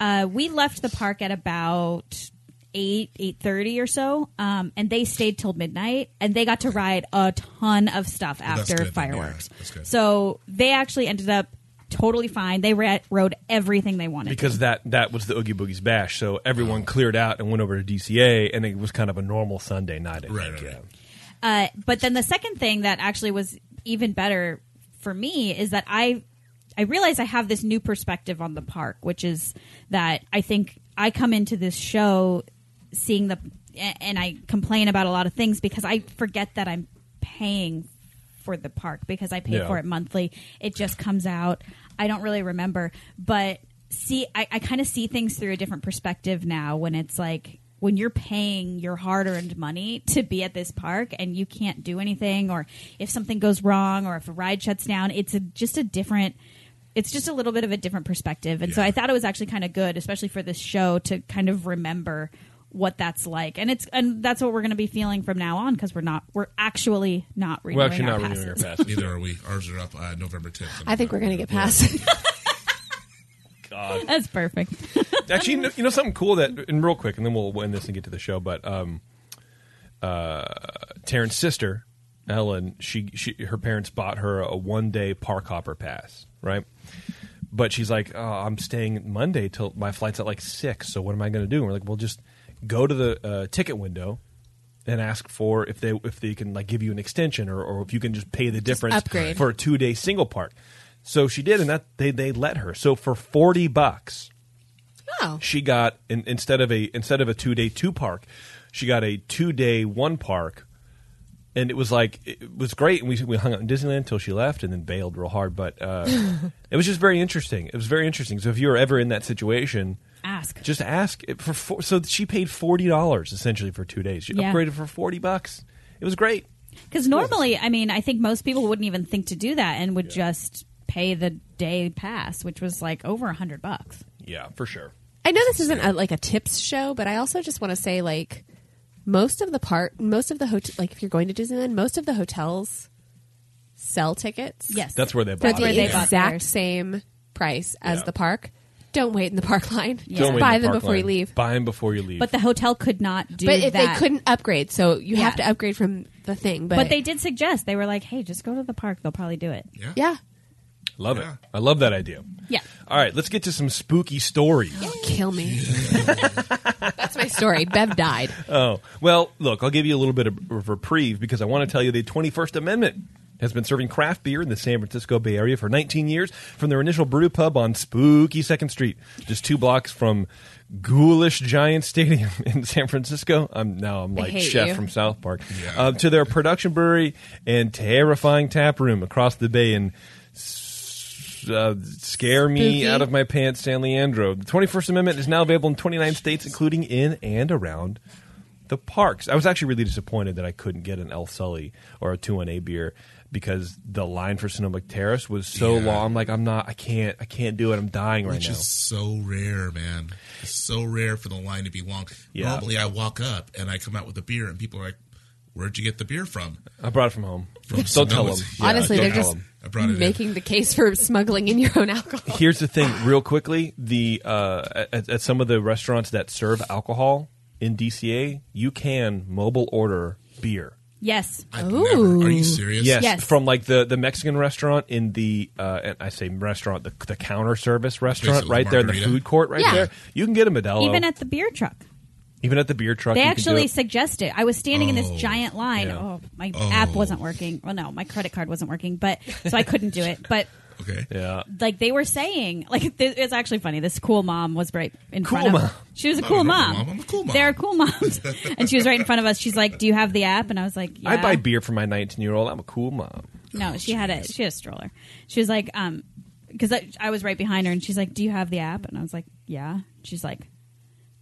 uh, we left the park at about eight eight thirty or so, um, and they stayed till midnight, and they got to ride a ton of stuff that's after good then, yeah. fireworks. That's good. So they actually ended up totally fine. They ra- rode everything they wanted because to. that that was the Oogie Boogie's bash. So everyone cleared out and went over to DCA, and it was kind of a normal Sunday night. I Right, think, right, yeah. right. Uh, but then the second thing that actually was even better for me is that I I realize I have this new perspective on the park, which is that I think I come into this show seeing the and I complain about a lot of things because I forget that I'm paying for the park because I pay Yeah. for it monthly. It just comes out. I don't really remember, but see, I, I kind of see things through a different perspective now when it's like when you're paying your hard-earned money to be at this park and you can't do anything, or if something goes wrong, or if a ride shuts down, it's a, just a different. It's just a little bit of a different perspective, and so I thought it was actually kind of good, especially for this show, to kind of remember what that's like, and it's and that's what we're going to be feeling from now on because we're not we're actually not renewing We're actually our not passes. renewing our passes. Neither are we. Ours are up uh, November 10th. I think we're going to get past. God. That's perfect. Actually, you know, you know something cool that, and real quick, and then we'll end this and get to the show. But um, uh, Taryn's sister, Ellen, she, she her parents bought her a one day park hopper pass, right? But she's like, oh, I'm staying Monday till my flight's at like six. So what am I going to do? And we're like, well, just go to the uh, ticket window and ask for if they if they can like give you an extension or, or if you can just pay the difference upgrade. for a two day single park. So she did, and that they they let her. So for forty bucks, Oh, she got in, instead of a instead of a two day two park, she got a two day one park, and it was like it was great. And we we hung out in Disneyland until she left, and then bailed real hard. But uh, it was just very interesting. It was very interesting. So if you're ever in that situation, Ask. just ask for. Four, so she paid forty dollars essentially for two days. She Yeah. upgraded for forty bucks. It was great. Because normally, I mean, I think most people wouldn't even think to do that and would just pay the day pass, which was like over a hundred bucks. Yeah, for sure. I know this isn't a, like a tips show, but I also just want to say like most of the part, most of the hotel, like if you're going to Disneyland, most of the hotels sell tickets. Yes, That's where they for bought the where it. they yeah. bought exact theirs. same price as Yeah. the park. Don't wait in the park line. Yeah. Just Don't wait in buy the them park before you line. leave. Buy them before you leave. But the hotel could not do that. But if that. they couldn't upgrade, so you Yeah. have to upgrade from the thing. But, But they did suggest they were like, "Hey, just go to the park; they'll probably do it." Yeah. yeah, love Yeah. it. I love that idea. Yeah. All right, let's get to some spooky stories. kill me. That's my story. Bev died. Oh, well, look, I'll give you a little bit of of reprieve because I want to tell you the 21st Amendment has been serving craft beer in the San Francisco Bay Area for 19 years from their initial brew pub on spooky 2nd Street, just two blocks from Ghoulish Giant Stadium in San Francisco. I'm now I'm like chef you. from South Park. Yeah. Uh, to their production brewery and terrifying tap room across the bay in uh, scare me Spooky. out of my pants, San Leandro. The 21st Amendment is now available in 29 states, including in and around the parks. I was actually really disappointed that I couldn't get an El Sully or a 2-1A beer because the line for Sonoma Terrace was so Yeah. long. I'm like, I'm not, I can't, I can't do it. I'm dying right Which now. Which is so rare, man. It's so rare for the line to be long. Yeah. Normally, I walk up and I come out with a beer, and people are like, "Where'd you get the beer from?" I brought it from home. From don't tell Sonoma. them. Honestly, don't they're tell just 'em. I in. making the case for smuggling in your own alcohol. Here's the thing, real quickly. The uh, at, at some of the restaurants that serve alcohol in DCA, you can mobile order beer. Yes. I've never. Are you serious? Yes, Yes. from like the the Mexican restaurant in the uh, and I say restaurant, the, the counter service restaurant Basically right there in the margarita. food court right Yeah. there. You can get a Modelo Even at the beer truck. even at the beer truck. They you can do actually it. suggested. I was standing in this Oh. giant line. Yeah. Oh, my Oh. app wasn't working. Well, no, my credit card wasn't working, but so I couldn't do it. But Okay. yeah. like they were saying, like th- it's actually funny. This cool mom was right in Cool front mom. of. She was a I'm cool a mom. mom, I'm a cool mom. They're cool moms, and she was right in front of us. She's like, "Do you have the app?" And I was like, "Yeah." I buy beer for my 19 year old. I'm a cool mom. No, she had a she had a stroller. She was like, um, because I, I was right behind her, and she's like, "Do you have the app?" And I was like, "Yeah." She's like,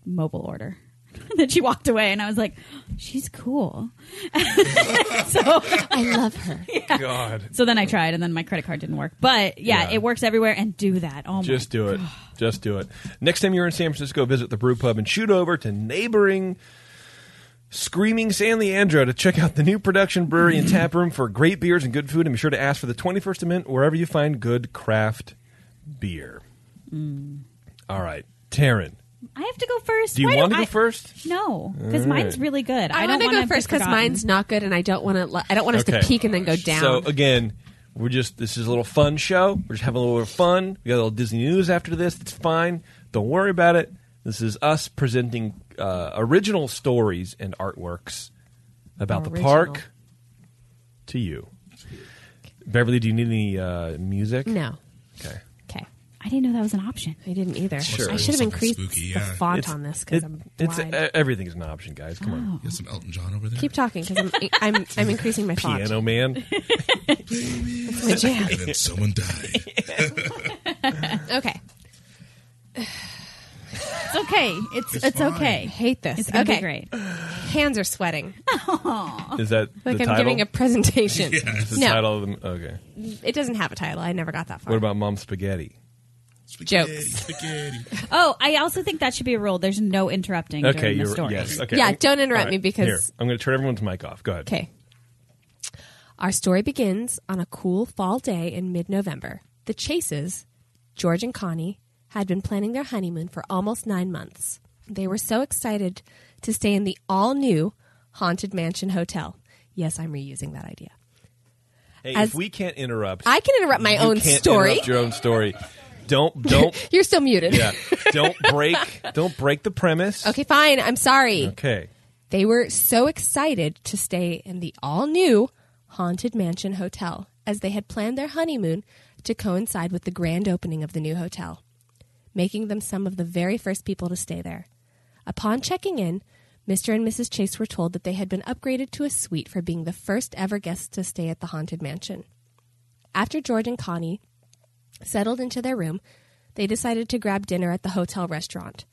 "Mobile order." And then she walked away, and I was like, "She's cool." so I love her. God, so then I tried, and then my credit card didn't work. But yeah, Yeah. it works everywhere. And do that. Oh just my do it. Just do it. Next time you're in San Francisco, visit the brew pub and shoot over to neighboring Screaming San Leandro to check out the new production brewery and tap room for great beers and good food. And be sure to ask for the 21st Amendment wherever you find good craft beer. Mm. All right, Taryn, I have to go first. do you Why want to I- go first? No, because mine's really good. I, I, don't want to wanna go first because forgotten. mine's not good, and I don't want to. I don't want us Okay. to peak and then go down. So again, we're just this is a little fun show. We're just having a little bit of fun. We got a little Disney news after this. It's fine. Don't worry about it. This is us presenting uh, original stories and artworks about the Original. park to you. Beverly, do you need any uh, music? no, Okay. Okay, I didn't know that was an option. I didn't either. Sure. I should have Something increased spooky, the font It's- on this because it- I'm it's blind. uh, everything's an option, guys. Come on, You got some Elton John over there. Keep talking because I'm, I'm I'm increasing my font. piano man. It's my jam. and then someone died. Okay, It's okay. It's it's, fine. I okay. hate this. It's gonna okay, be great. hands are sweating Is that like the I'm title? giving a presentation. Is the no, title of the, okay. it doesn't have a title. I never got that far. What about Mom Spaghetti? Spaghetti, Jokes. Spaghetti. Oh, I also think that should be a rule. There's no interrupting Okay, during the story. yes. Okay. Yeah, don't interrupt All me because- Here, I'm going to turn everyone's mic off. Go ahead. Okay. Our story begins on a cool fall day in mid November. The Chases, George and Connie, had been planning their honeymoon for almost nine months. They were so excited to stay in the all new Haunted Mansion Hotel. Yes, I'm reusing that idea. Hey, As- if we can't interrupt, I can interrupt my you own can't story. interrupt your own story. don't don't You're still muted. yeah don't break don't break the premise. Okay, fine. I'm sorry. Okay. They were so excited to stay in the all new Haunted Mansion Hotel as they had planned their honeymoon to coincide with the grand opening of the new hotel, making them some of the very first people to stay there. Upon checking in, Mr. and Mrs. Chase were told that they had been upgraded to a suite for being the first ever guests to stay at the Haunted Mansion. After George and Connie settled into their room, they decided to grab dinner at the hotel restaurant.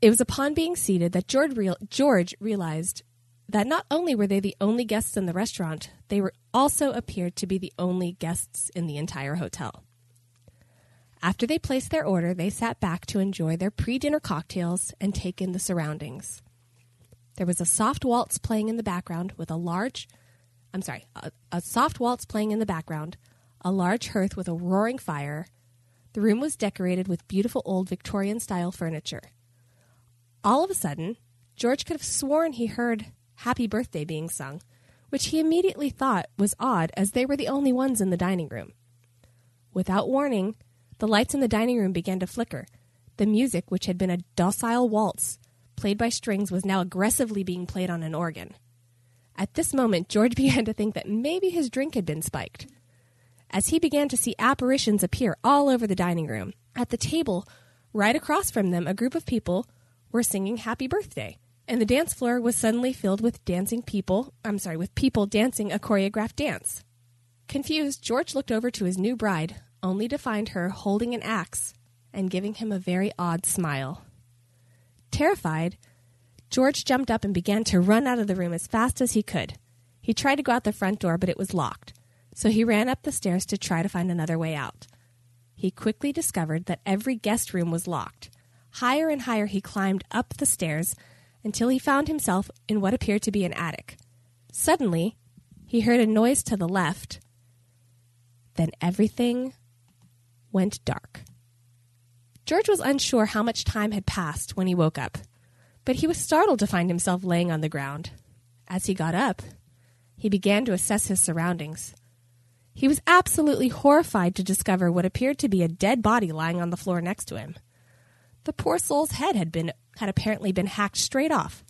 It was upon being seated that George, real- George realized that not only were they the only guests in the restaurant, they were also appeared to be the only guests in the entire hotel. After they placed their order, they sat back to enjoy their pre dinner cocktails and take in the surroundings. There was a soft waltz playing in the background with a large, I'm sorry, a, a soft waltz playing in the background, a large hearth with a roaring fire. The room was decorated with beautiful old Victorian style furniture. All of a sudden, George could have sworn he heard Happy Birthday being sung, which he immediately thought was odd as they were the only ones in the dining room. Without warning, the lights in the dining room began to flicker. The music, which had been a docile waltz played by strings, was now aggressively being played on an organ. At this moment, George began to think that maybe his drink had been spiked. As he began to see apparitions appear all over the dining room, at the table, right across from them, a group of people were singing Happy Birthday, and the dance floor was suddenly filled with dancing people. I'm sorry, with people dancing a choreographed dance. Confused, George looked over to his new bride, only to find her holding an axe and giving him a very odd smile. Terrified, George jumped up and began to run out of the room as fast as he could. He tried to go out the front door, but it was locked, so he ran up the stairs to try to find another way out. He quickly discovered that every guest room was locked. Higher and higher he climbed up the stairs until he found himself in what appeared to be an attic. Suddenly, he heard a noise to the left. Then everything went dark. George was unsure how much time had passed when he woke up, but he was startled to find himself laying on the ground. As he got up, he began to assess his surroundings. He was absolutely horrified to discover what appeared to be a dead body lying on the floor next to him. The poor soul's head had been had apparently been hacked straight off.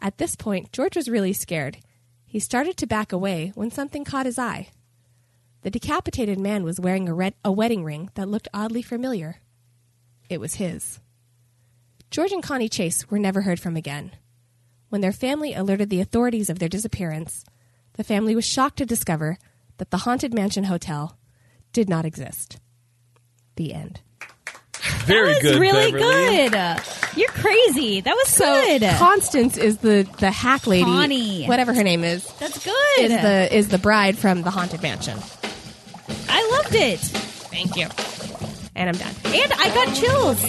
At this point, George was really scared. He started to back away when something caught his eye. The decapitated man was wearing a, red, a wedding ring that looked oddly familiar. It was his. George and Connie Chase were never heard from again. When their family alerted the authorities of their disappearance, the family was shocked to discover that the Haunted Mansion Hotel did not exist. The end. Very That was good. really Beverly. good. You're crazy. That was So good. Constance is the the hack lady, Connie. whatever her name is, That's good. is the is the bride from the Haunted Mansion. I loved it. Thank you. And I'm done. And I got chills.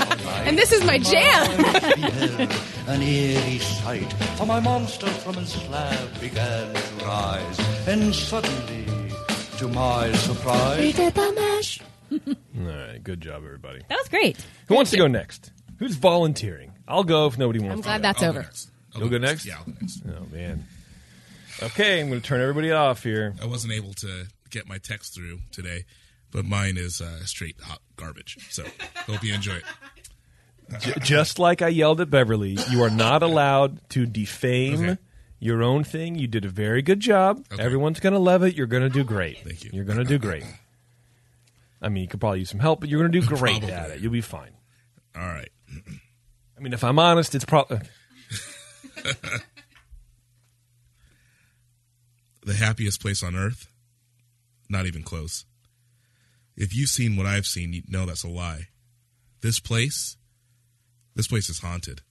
Ooh. And this is my jam. an eerie sight, for my monster from his slab began to rise, and suddenly, to my surprise, All right, good job, everybody. That was great. Who wants to go next? Who's volunteering? I'll go if nobody wants. To. I'm to glad go. that's I'll over. Go next. I'll You'll go next? Yeah, I'll go next. Oh man. Okay, I'm going to turn everybody off here. I wasn't able to get my text through today, but mine is uh, straight hot garbage. So hope you enjoy it. J- just like I yelled at Beverly, you are not allowed to defame Okay. your own thing. You did a very good job. Okay. Everyone's going to love it. You're going to do great. Thank you. You're going to do great. I mean, you could probably use some help, but you're going to do great Probably. at it. You'll be fine. All right. I mean, if I'm honest, it's probably. Uh, the happiest place on earth? Not even close. If you've seen what I've seen, you know that's a lie. This place, this place is haunted.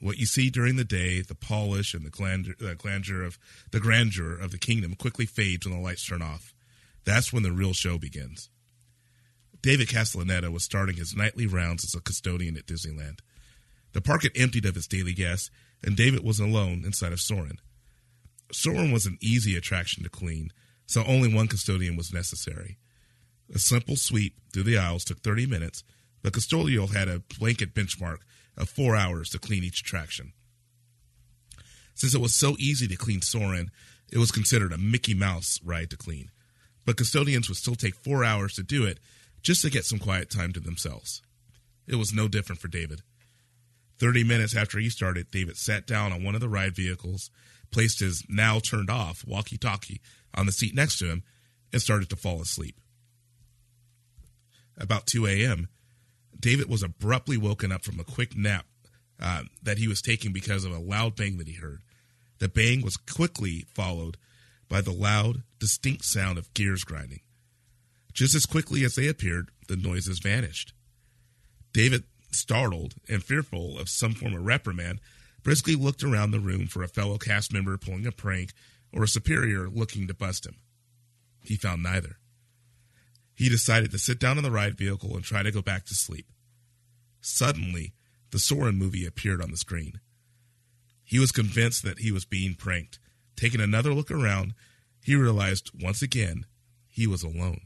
What you see during the day, the polish and the grandeur, the grandeur of the grandeur of the kingdom quickly fades when the lights turn off. That's when the real show begins. David Castellaneta was starting his nightly rounds as a custodian at Disneyland. The park had emptied of its daily guests, and David was alone inside of Soarin'. Soarin' was an easy attraction to clean, so only one custodian was necessary. A simple sweep through the aisles took 30 minutes. The custodial had a blanket benchmark of four hours to clean each attraction. Since it was so easy to clean Soarin', it was considered a Mickey Mouse ride to clean. but custodians would still take four hours to do it just to get some quiet time to themselves. It was no different for David. Thirty minutes after he started, David sat down on one of the ride vehicles, placed his now turned off walkie talkie on the seat next to him, and started to fall asleep. About 2 a.m., David was abruptly woken up from a quick nap uh, that he was taking because of a loud bang that he heard. The bang was quickly followed by the loud, distinct sound of gears grinding. Just as quickly as they appeared, the noises vanished. David, startled and fearful of some form of reprimand, briskly looked around the room for a fellow cast member pulling a prank or a superior looking to bust him. He found neither. He decided to sit down in the ride vehicle and try to go back to sleep. Suddenly, the Soarin' movie appeared on the screen. He was convinced that he was being pranked. Taking another look around, he realized once again he was alone.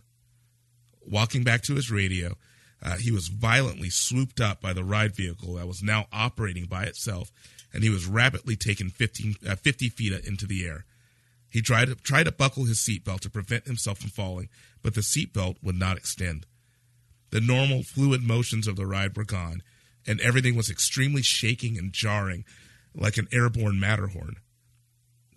Walking back to his radio, uh, he was violently swooped up by the ride vehicle that was now operating by itself, and he was rapidly taken 15, uh, 50 feet into the air. He tried to, tried to buckle his seatbelt to prevent himself from falling, but the seatbelt would not extend. The normal fluid motions of the ride were gone, and everything was extremely shaking and jarring, like an airborne Matterhorn.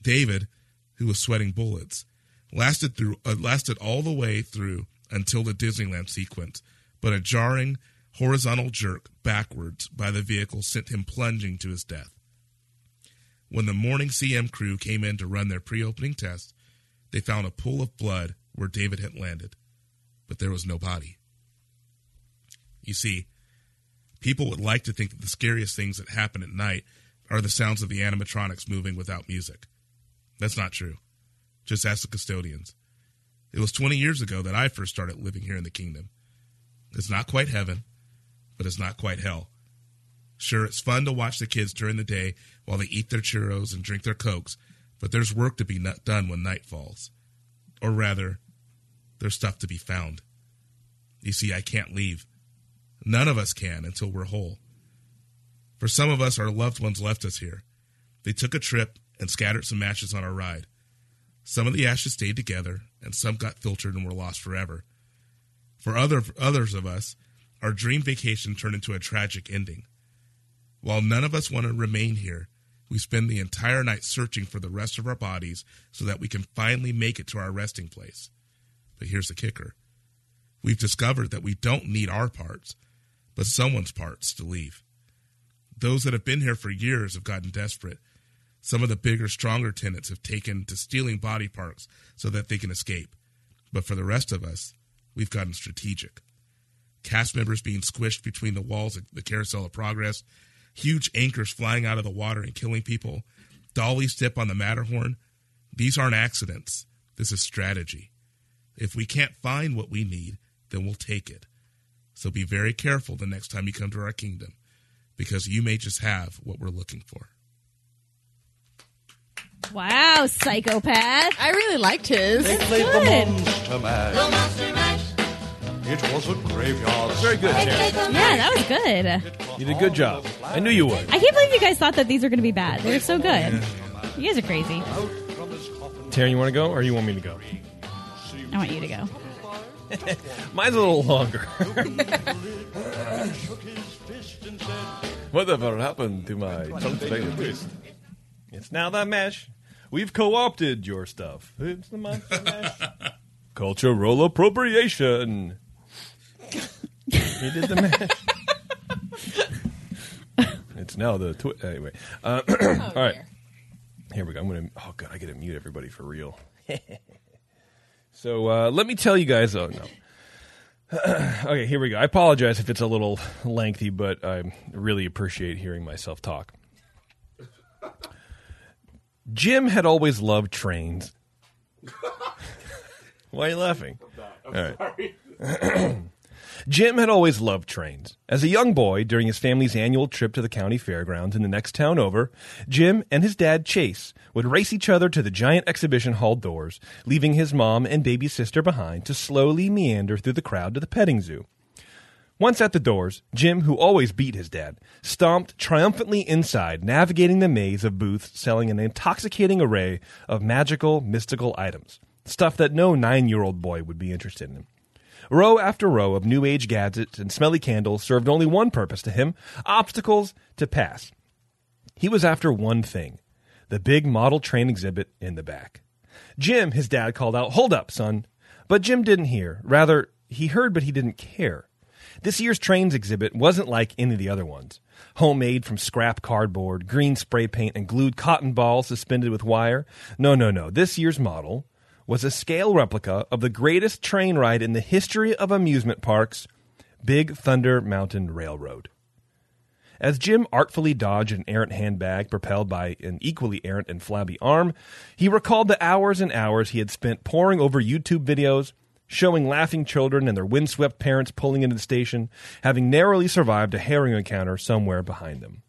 David, who was sweating bullets, lasted through uh, lasted all the way through until the Disneyland sequence, but a jarring horizontal jerk backwards by the vehicle sent him plunging to his death. When the morning CM crew came in to run their pre-opening test, they found a pool of blood where David had landed, but there was no body. You see, people would like to think that the scariest things that happen at night are the sounds of the animatronics moving without music. That's not true. Just ask the custodians. It was 20 years ago that I first started living here in the kingdom. It's not quite heaven, but it's not quite hell. Sure, it's fun to watch the kids during the day while they eat their churros and drink their cokes, but there's work to be done when night falls. Or rather, there's stuff to be found. You see, I can't leave. None of us can until we're whole. For some of us, our loved ones left us here. They took a trip and scattered some ashes on our ride. Some of the ashes stayed together, and some got filtered and were lost forever. For other others of us, our dream vacation turned into a tragic ending. While none of us want to remain here, we spend the entire night searching for the rest of our bodies so that we can finally make it to our resting place. But here's the kicker we've discovered that we don't need our parts, but someone's parts to leave. Those that have been here for years have gotten desperate. Some of the bigger, stronger tenants have taken to stealing body parts so that they can escape. But for the rest of us, we've gotten strategic. Cast members being squished between the walls of the Carousel of Progress, huge anchors flying out of the water and killing people, dollies dip on the Matterhorn. These aren't accidents. This is strategy. If we can't find what we need, then we'll take it. So be very careful the next time you come to our kingdom, because you may just have what we're looking for. Wow, psychopath. I really liked his. They played good. the Monster Mash. It was a graveyard. Very good, Terry. Yeah, that was good. You did a good job. I knew you would. I can't believe you guys thought that these were going to be bad. They're so good. You guys are crazy. Terry, you want to go, or you want me to go? I want you to go. Mine's a little longer. Whatever happened to my tongue twist? It's now the mesh. We've co-opted your stuff. It's the monster mash. Cultural appropriation. he did the mash. it's now the twi- anyway. Uh, all right, here we go. I'm gonna. Oh god, I gotta mute everybody for real. So uh, let me tell you guys. Oh no. okay, here we go. I apologize if it's a little lengthy, but I really appreciate hearing myself talk. Jim had always loved trains. Why are you laughing? I'm All right. Jim had always loved trains. As a young boy, during his family's annual trip to the county fairgrounds in the next town over, Jim and his dad, Chase, would race each other to the giant exhibition hall doors, leaving his mom and baby sister behind to slowly meander through the crowd to the petting zoo. Once at the doors, Jim, who always beat his dad, stomped triumphantly inside, navigating the maze of booths selling an intoxicating array of magical, mystical items. stuff that no nine year old boy would be interested in. Row after row of new age gadgets and smelly candles served only one purpose to him obstacles to pass. He was after one thing the big model train exhibit in the back. Jim, his dad called out, Hold up, son. But Jim didn't hear. Rather, he heard, but he didn't care. This year's trains exhibit wasn't like any of the other ones. Homemade from scrap cardboard, green spray paint, and glued cotton balls suspended with wire. No, no, no. This year's model was a scale replica of the greatest train ride in the history of amusement parks, Big Thunder Mountain Railroad. As Jim artfully dodged an errant handbag propelled by an equally errant and flabby arm, he recalled the hours and hours he had spent poring over YouTube videos, showing laughing children and their windswept parents pulling into the station, having narrowly survived a herring encounter somewhere behind them.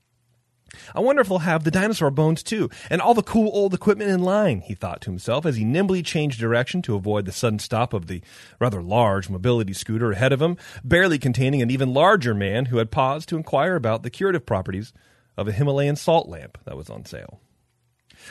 I wonder if they'll have the dinosaur bones too, and all the cool old equipment in line, he thought to himself as he nimbly changed direction to avoid the sudden stop of the rather large mobility scooter ahead of him, barely containing an even larger man who had paused to inquire about the curative properties of a Himalayan salt lamp that was on sale.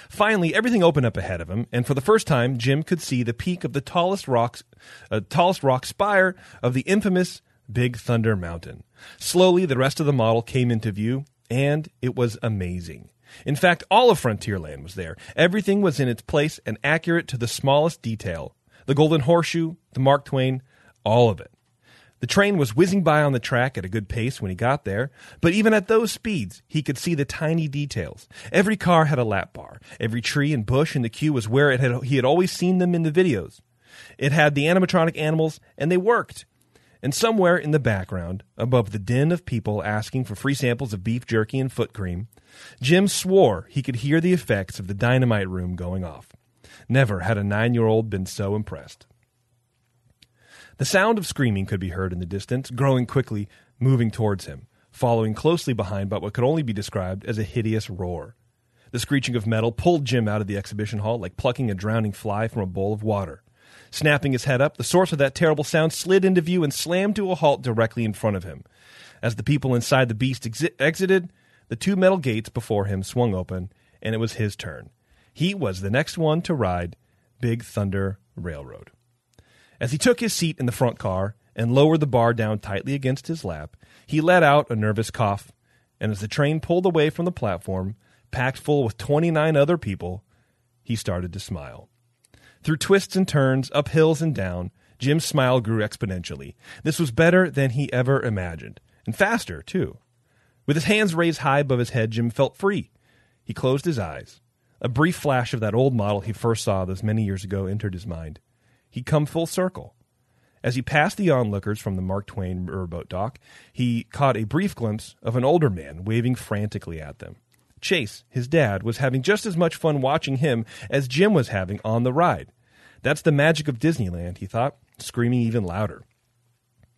Finally, everything opened up ahead of him, and for the first time, Jim could see the peak of the tallest rocks, uh, tallest rock spire of the infamous Big Thunder Mountain. Slowly, the rest of the model came into view, and it was amazing. In fact, all of Frontierland was there. Everything was in its place and accurate to the smallest detail. The Golden Horseshoe, the Mark Twain, all of it. The train was whizzing by on the track at a good pace when he got there, but even at those speeds, he could see the tiny details. Every car had a lap bar. Every tree and bush in the queue was where it had, he had always seen them in the videos. It had the animatronic animals, and they worked. And somewhere in the background, above the din of people asking for free samples of beef jerky and foot cream, Jim swore he could hear the effects of the dynamite room going off. Never had a nine year old been so impressed. The sound of screaming could be heard in the distance, growing quickly, moving towards him, following closely behind by what could only be described as a hideous roar. The screeching of metal pulled Jim out of the exhibition hall like plucking a drowning fly from a bowl of water. Snapping his head up, the source of that terrible sound slid into view and slammed to a halt directly in front of him. As the people inside the beast exi- exited, the two metal gates before him swung open, and it was his turn. He was the next one to ride Big Thunder Railroad. As he took his seat in the front car and lowered the bar down tightly against his lap, he let out a nervous cough, and as the train pulled away from the platform, packed full with 29 other people, he started to smile. Through twists and turns, up hills and down, Jim's smile grew exponentially. This was better than he ever imagined, and faster, too. With his hands raised high above his head, Jim felt free. He closed his eyes. A brief flash of that old model he first saw those many years ago entered his mind. He'd come full circle. As he passed the onlookers from the Mark Twain riverboat dock, he caught a brief glimpse of an older man waving frantically at them. Chase, his dad, was having just as much fun watching him as Jim was having on the ride. That's the magic of Disneyland, he thought, screaming even louder.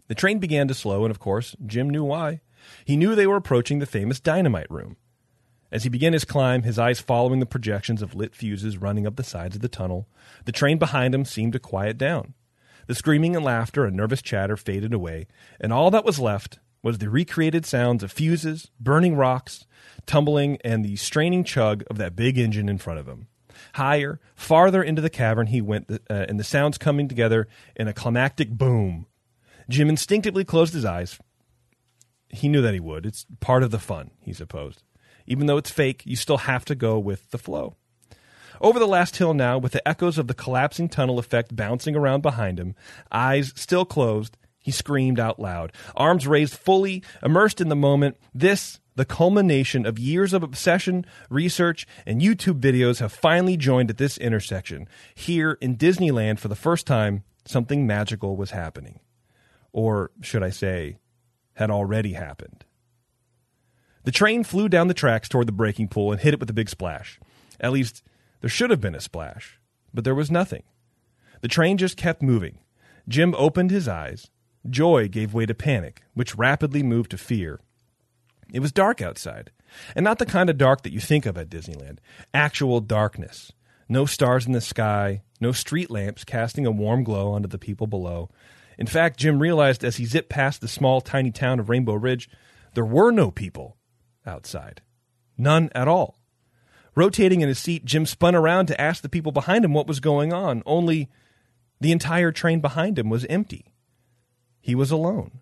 The train began to slow, and of course, Jim knew why. He knew they were approaching the famous dynamite room. As he began his climb, his eyes following the projections of lit fuses running up the sides of the tunnel, the train behind him seemed to quiet down. The screaming and laughter and nervous chatter faded away, and all that was left was the recreated sounds of fuses, burning rocks, tumbling, and the straining chug of that big engine in front of him. Higher, farther into the cavern he went, uh, and the sounds coming together in a climactic boom. Jim instinctively closed his eyes. He knew that he would. It's part of the fun, he supposed. Even though it's fake, you still have to go with the flow. Over the last hill now, with the echoes of the collapsing tunnel effect bouncing around behind him, eyes still closed, he screamed out loud, arms raised fully, immersed in the moment. This, the culmination of years of obsession, research, and YouTube videos have finally joined at this intersection. Here in Disneyland, for the first time, something magical was happening. Or should I say, had already happened. The train flew down the tracks toward the breaking pool and hit it with a big splash. At least, there should have been a splash, but there was nothing. The train just kept moving. Jim opened his eyes. Joy gave way to panic, which rapidly moved to fear. It was dark outside, and not the kind of dark that you think of at Disneyland. Actual darkness. No stars in the sky, no street lamps casting a warm glow onto the people below. In fact, Jim realized as he zipped past the small, tiny town of Rainbow Ridge, there were no people outside. None at all. Rotating in his seat, Jim spun around to ask the people behind him what was going on, only the entire train behind him was empty. He was alone.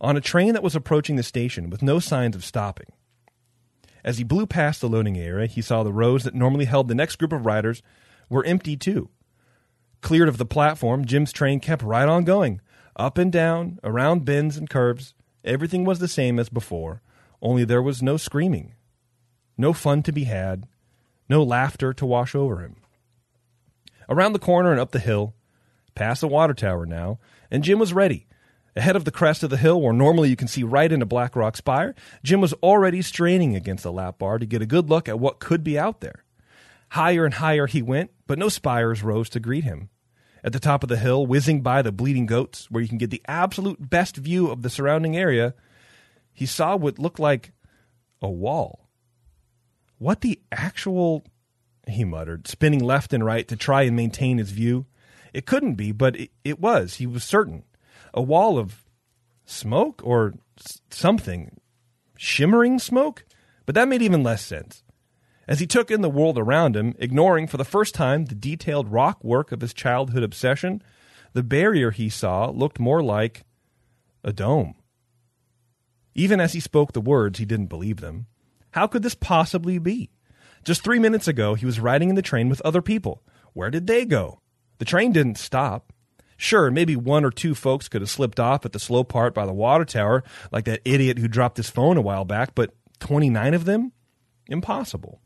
On a train that was approaching the station with no signs of stopping. As he blew past the loading area, he saw the rows that normally held the next group of riders were empty too. Cleared of the platform, Jim's train kept right on going, up and down, around bends and curves. Everything was the same as before, only there was no screaming, no fun to be had, no laughter to wash over him. Around the corner and up the hill, past the water tower now, and Jim was ready. Ahead of the crest of the hill, where normally you can see right into Black Rock Spire, Jim was already straining against the lap bar to get a good look at what could be out there. Higher and higher he went, but no spires rose to greet him. At the top of the hill, whizzing by the bleeding goats, where you can get the absolute best view of the surrounding area, he saw what looked like a wall. What the actual. he muttered, spinning left and right to try and maintain his view. It couldn't be, but it, it was, he was certain. A wall of smoke or something. Shimmering smoke? But that made even less sense. As he took in the world around him, ignoring for the first time the detailed rock work of his childhood obsession, the barrier he saw looked more like a dome. Even as he spoke the words, he didn't believe them. How could this possibly be? Just three minutes ago, he was riding in the train with other people. Where did they go? The train didn't stop. Sure, maybe one or two folks could have slipped off at the slow part by the water tower, like that idiot who dropped his phone a while back, but 29 of them? Impossible.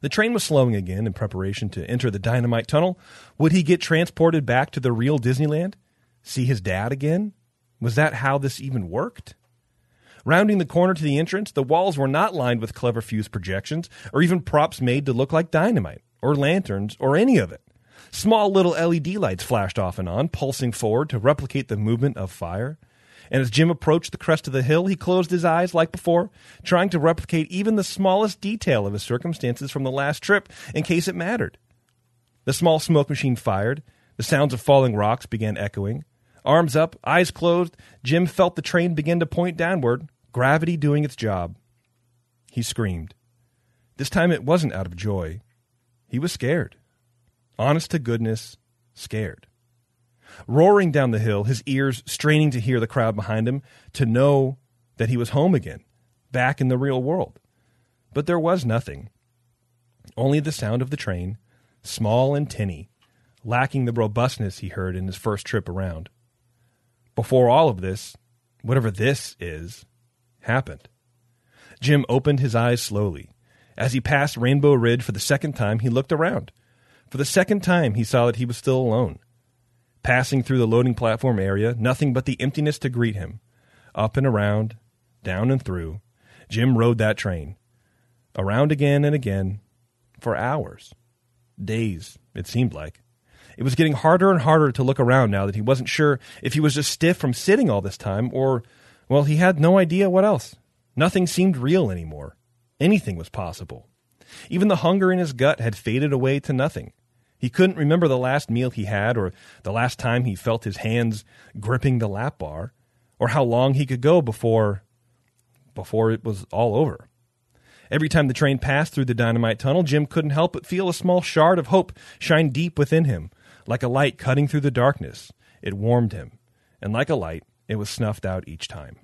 The train was slowing again in preparation to enter the dynamite tunnel. Would he get transported back to the real Disneyland? See his dad again? Was that how this even worked? Rounding the corner to the entrance, the walls were not lined with clever fuse projections or even props made to look like dynamite or lanterns or any of it. Small little LED lights flashed off and on, pulsing forward to replicate the movement of fire. And as Jim approached the crest of the hill, he closed his eyes like before, trying to replicate even the smallest detail of his circumstances from the last trip in case it mattered. The small smoke machine fired. The sounds of falling rocks began echoing. Arms up, eyes closed, Jim felt the train begin to point downward, gravity doing its job. He screamed. This time it wasn't out of joy. He was scared. Honest to goodness, scared. Roaring down the hill, his ears straining to hear the crowd behind him, to know that he was home again, back in the real world. But there was nothing. Only the sound of the train, small and tinny, lacking the robustness he heard in his first trip around. Before all of this, whatever this is, happened. Jim opened his eyes slowly. As he passed Rainbow Ridge for the second time, he looked around. For the second time, he saw that he was still alone. Passing through the loading platform area, nothing but the emptiness to greet him. Up and around, down and through, Jim rode that train. Around again and again, for hours. Days, it seemed like. It was getting harder and harder to look around now that he wasn't sure if he was just stiff from sitting all this time or, well, he had no idea what else. Nothing seemed real anymore. Anything was possible. Even the hunger in his gut had faded away to nothing. He couldn't remember the last meal he had, or the last time he felt his hands gripping the lap bar, or how long he could go before before it was all over. Every time the train passed through the dynamite tunnel, Jim couldn't help but feel a small shard of hope shine deep within him, like a light cutting through the darkness. It warmed him, and like a light, it was snuffed out each time.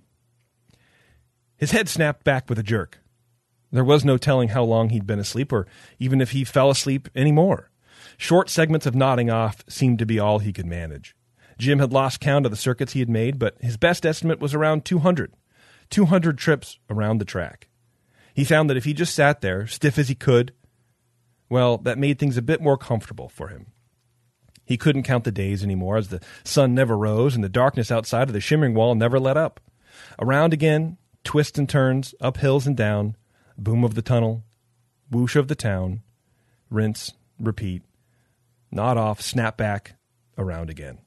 His head snapped back with a jerk. There was no telling how long he'd been asleep, or even if he fell asleep any more. Short segments of nodding off seemed to be all he could manage. Jim had lost count of the circuits he had made, but his best estimate was around 200. 200 trips around the track. He found that if he just sat there, stiff as he could, well, that made things a bit more comfortable for him. He couldn't count the days anymore as the sun never rose and the darkness outside of the shimmering wall never let up. Around again, twists and turns, up hills and down, boom of the tunnel, whoosh of the town, rinse, repeat, nod off, snap back, around again.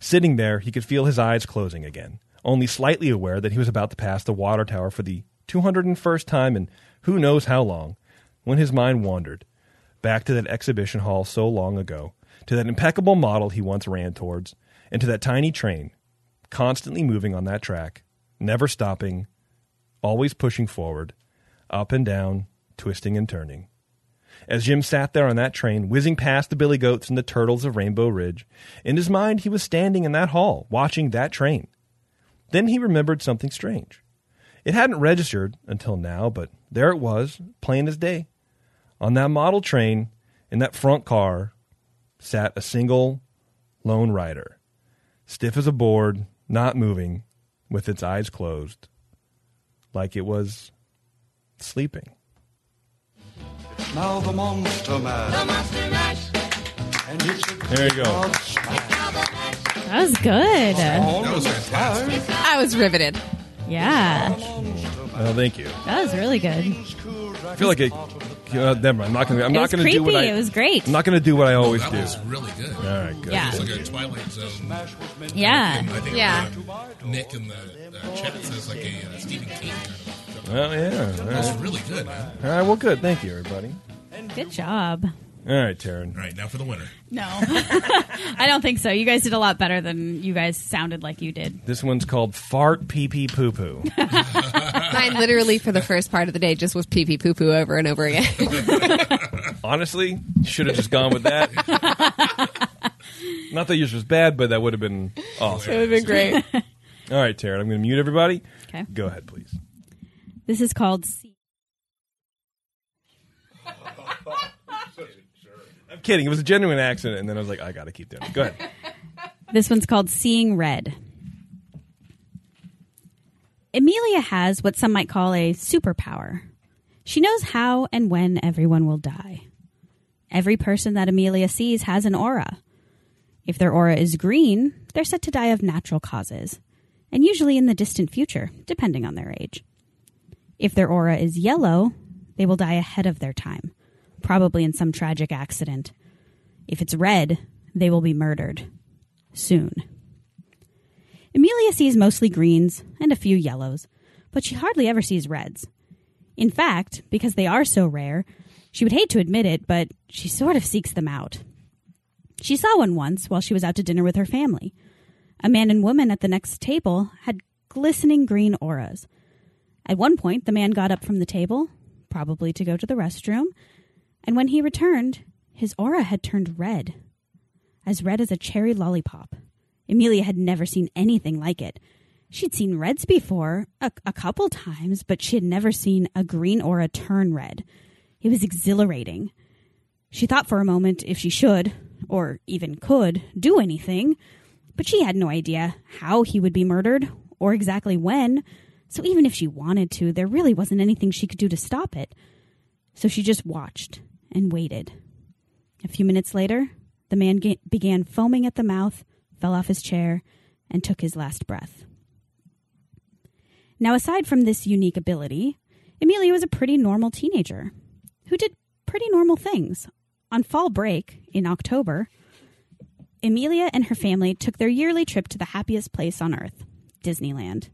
Sitting there, he could feel his eyes closing again, only slightly aware that he was about to pass the water tower for the 201st time in who knows how long, when his mind wandered back to that exhibition hall so long ago, to that impeccable model he once ran towards, and to that tiny train, constantly moving on that track, never stopping, always pushing forward, up and down, twisting and turning. As Jim sat there on that train, whizzing past the billy goats and the turtles of Rainbow Ridge, in his mind he was standing in that hall, watching that train. Then he remembered something strange. It hadn't registered until now, but there it was, plain as day. On that model train, in that front car, sat a single lone rider, stiff as a board, not moving, with its eyes closed, like it was sleeping. Now the Monster Mash. The Monster Mash. And it's a There you go. Smash. That was good. That was fantastic. I was riveted. Yeah, Oh, thank you. that was really good. I feel like it. Uh, never mind. I'm not gonna. I'm not gonna creepy. do what I. it was great. I'm not gonna do what I always that do. was really good. All right, good. Yeah. It's like a Twilight Zone. Yeah. And I think Yeah. Nick in the uh, chat says like a uh, Stephen King kind of. Well, yeah. All That was right. really good, man. All right. Well, good. Thank you, everybody. Good job. All right, Taryn. All right, now for the winner. No, I don't think so. You guys did a lot better than you guys sounded like you did. This one's called fart pee pee poo poo. Mine literally for the first part of the day just was pee pee poo poo over and over again. Honestly, should have just gone with that. Not that yours was bad, but that would have been awesome. It would have been great. All right, Taryn. I'm going to mute everybody. Okay. Go ahead, please. This is called. I'm kidding. It was a genuine accident, and then I was like, I got to keep doing it. Go ahead. This one's called Seeing Red. Amelia has what some might call a superpower. She knows how and when everyone will die. Every person that Amelia sees has an aura. If their aura is green, they're set to die of natural causes, and usually in the distant future, depending on their age. If their aura is yellow, they will die ahead of their time, probably in some tragic accident. If it's red, they will be murdered soon. Amelia sees mostly greens and a few yellows, but she hardly ever sees reds. In fact, because they are so rare, she would hate to admit it, but she sort of seeks them out. She saw one once while she was out to dinner with her family. A man and woman at the next table had glistening green auras. At one point, the man got up from the table, probably to go to the restroom, and when he returned, his aura had turned red as red as a cherry lollipop. Amelia had never seen anything like it. She'd seen reds before, a, a couple times, but she had never seen a green aura turn red. It was exhilarating. She thought for a moment if she should, or even could, do anything, but she had no idea how he would be murdered or exactly when. So even if she wanted to, there really wasn't anything she could do to stop it. So she just watched and waited. A few minutes later, the man ga- began foaming at the mouth, fell off his chair, and took his last breath. Now, aside from this unique ability, Amelia was a pretty normal teenager who did pretty normal things. On fall break in October, Amelia and her family took their yearly trip to the happiest place on earth, Disneyland.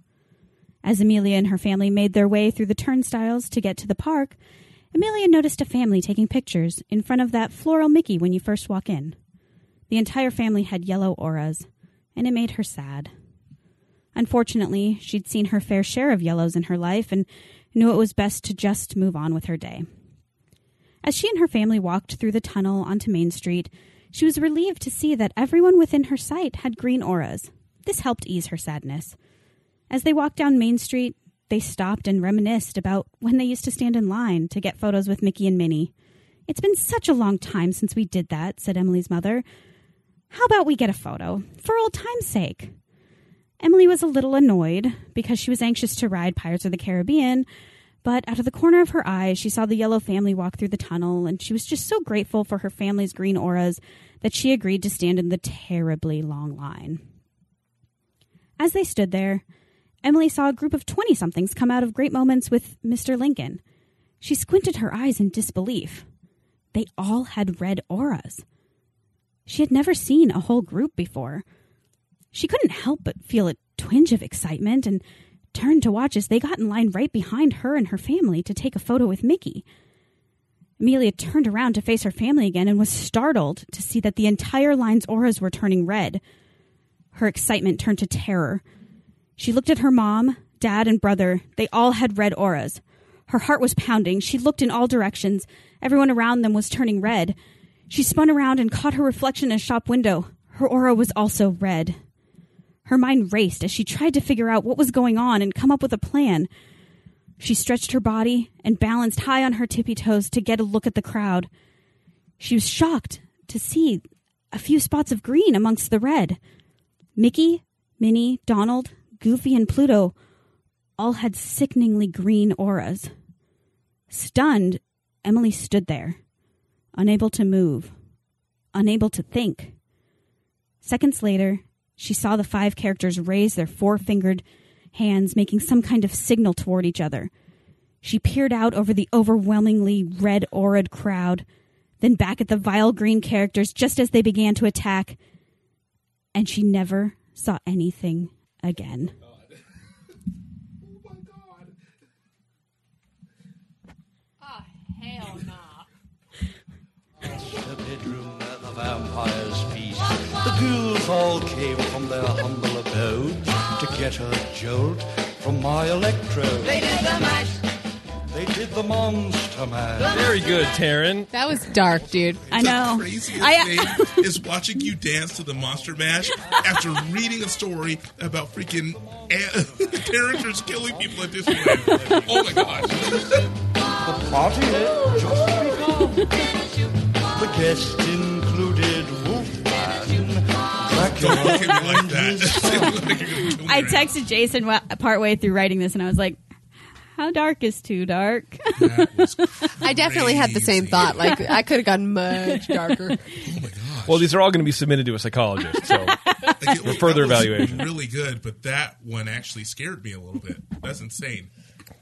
As Amelia and her family made their way through the turnstiles to get to the park, Amelia noticed a family taking pictures in front of that floral Mickey when you first walk in. The entire family had yellow auras, and it made her sad. Unfortunately, she'd seen her fair share of yellows in her life and knew it was best to just move on with her day. As she and her family walked through the tunnel onto Main Street, she was relieved to see that everyone within her sight had green auras. This helped ease her sadness. As they walked down Main Street, they stopped and reminisced about when they used to stand in line to get photos with Mickey and Minnie. It's been such a long time since we did that, said Emily's mother. How about we get a photo, for old time's sake? Emily was a little annoyed because she was anxious to ride Pirates of the Caribbean, but out of the corner of her eye, she saw the yellow family walk through the tunnel, and she was just so grateful for her family's green auras that she agreed to stand in the terribly long line. As they stood there, Emily saw a group of 20 somethings come out of Great Moments with Mr. Lincoln. She squinted her eyes in disbelief. They all had red auras. She had never seen a whole group before. She couldn't help but feel a twinge of excitement and turned to watch as they got in line right behind her and her family to take a photo with Mickey. Amelia turned around to face her family again and was startled to see that the entire line's auras were turning red. Her excitement turned to terror. She looked at her mom, dad, and brother. They all had red auras. Her heart was pounding. She looked in all directions. Everyone around them was turning red. She spun around and caught her reflection in a shop window. Her aura was also red. Her mind raced as she tried to figure out what was going on and come up with a plan. She stretched her body and balanced high on her tippy toes to get a look at the crowd. She was shocked to see a few spots of green amongst the red. Mickey, Minnie, Donald, Goofy, and Pluto all had sickeningly green auras. Stunned, Emily stood there, unable to move, unable to think. Seconds later, she saw the five characters raise their four fingered hands, making some kind of signal toward each other. She peered out over the overwhelmingly red auraed crowd, then back at the vile green characters just as they began to attack, and she never saw anything again. Oh, hell nah. the bedroom where the vampires feast. The ghouls all came from their humble abodes to get a jolt from my electrode. They did the mash. They did the monster mash. Very good, Taryn. That was dark, dude. I know. The craziest I- uh, thing is watching you dance to the Monster Mash after reading a story about freaking characters killing people at Disneyland. Oh my gosh. The party had just begun. The guests included Wolfman, Dracula, Don't look at me like that. Like you're gonna kill me I texted Jason partway through writing this, and I was like, "How dark is too dark?" That was I definitely had the same thought. Like I could have gone much darker. Oh my gosh. Well, these are all going to be submitted to a psychologist. So Like, it- for further that was evaluation. Really good, but that one actually scared me a little bit. That's insane.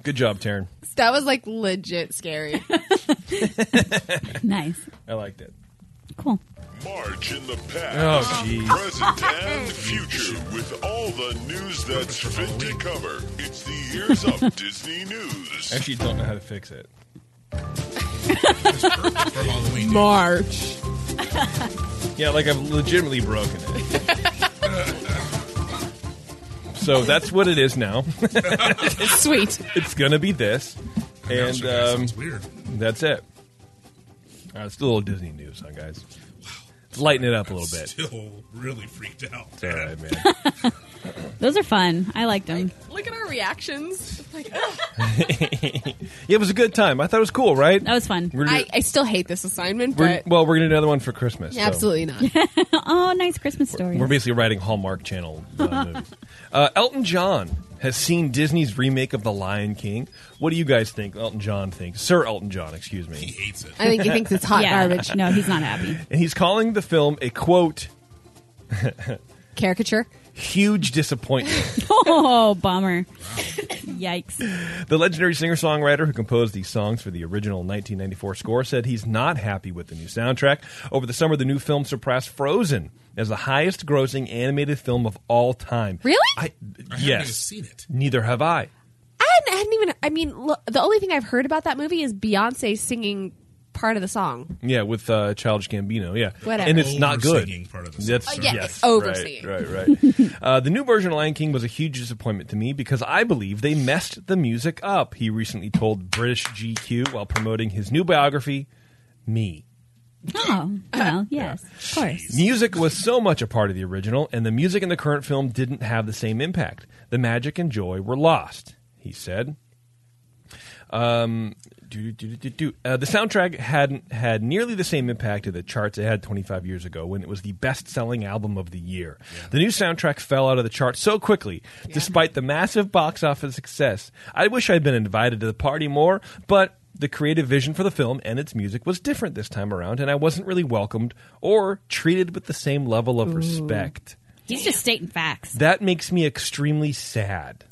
good job, Taryn. that was like legit scary. nice, I liked it. cool. March in the past, Oh, present, and future with all the news that's fit to cover. It's the Years Up Disney News. I actually don't know how to fix it. It's perfect for Halloween. dude. March. Yeah, like I've legitimately broken it. so that's what it is now. Sweet. it's going to be this. And um, sounds weird. that's it. All right, it's still a little Disney news, huh, guys? Let's lighten it up a little bit. Still really freaked out. It's all right, man. Those are fun. I liked them. Look at our reactions. Like, yeah, it was a good time. I thought it was cool, right? That was fun. We're gonna, I, I still hate this assignment, we're, but well, we're going to do another one for Christmas. so absolutely not. oh, nice Christmas story. We're basically writing Hallmark Channel uh, movies. Uh, Elton John has seen Disney's remake of The Lion King. What do you guys think? Elton John thinks, Sir Elton John, excuse me. He hates it. I think he thinks it's hot yeah, garbage. no, he's not happy. and he's calling the film a quote Caricature. Huge disappointment. Oh, bummer. Yikes. the legendary singer-songwriter who composed these songs for the original 1994 score said he's not happy with the new soundtrack. Over the summer, the new film surpassed Frozen as the highest-grossing animated film of all time. Really? I, I haven't yes. even seen it. Neither have I. I hadn't, I hadn't even. I mean, look, the only thing I've heard about that movie is Beyonce singing part of the song. Yeah, with uh, Childish Gambino. Yeah, Whatever. and it's not good. Over-singing part of the That's song. Uh, yeah, yes, over-singing. Right, right. right. uh, the new version of Lion King was a huge disappointment to me because I believe they messed the music up. He recently told British GQ while promoting his new biography, "Me." Oh, well, yes, of course. Music was so much a part of the original, and the music in the current film didn't have the same impact. The magic and joy were lost, he said. Um, do, do, do, do, do. Uh, the soundtrack hadn't had nearly the same impact in the charts it had 25 years ago when it was the best-selling album of the year. The new soundtrack fell out of the charts so quickly, despite the massive box office success. I wish I'd been invited to the party more, but the creative vision for the film and its music was different this time around, and I wasn't really welcomed or treated with the same level of respect. He's just stating facts. That makes me extremely sad.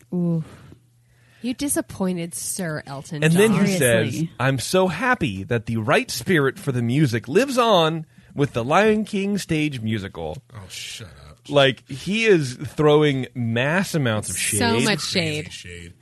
You disappointed Sir Elton And John. then he Seriously. says, I'm so happy that the right spirit for the music lives on with the Lion King stage musical. Oh, shut up. Like, he is throwing mass amounts of shade. so much Crazy shade. shade.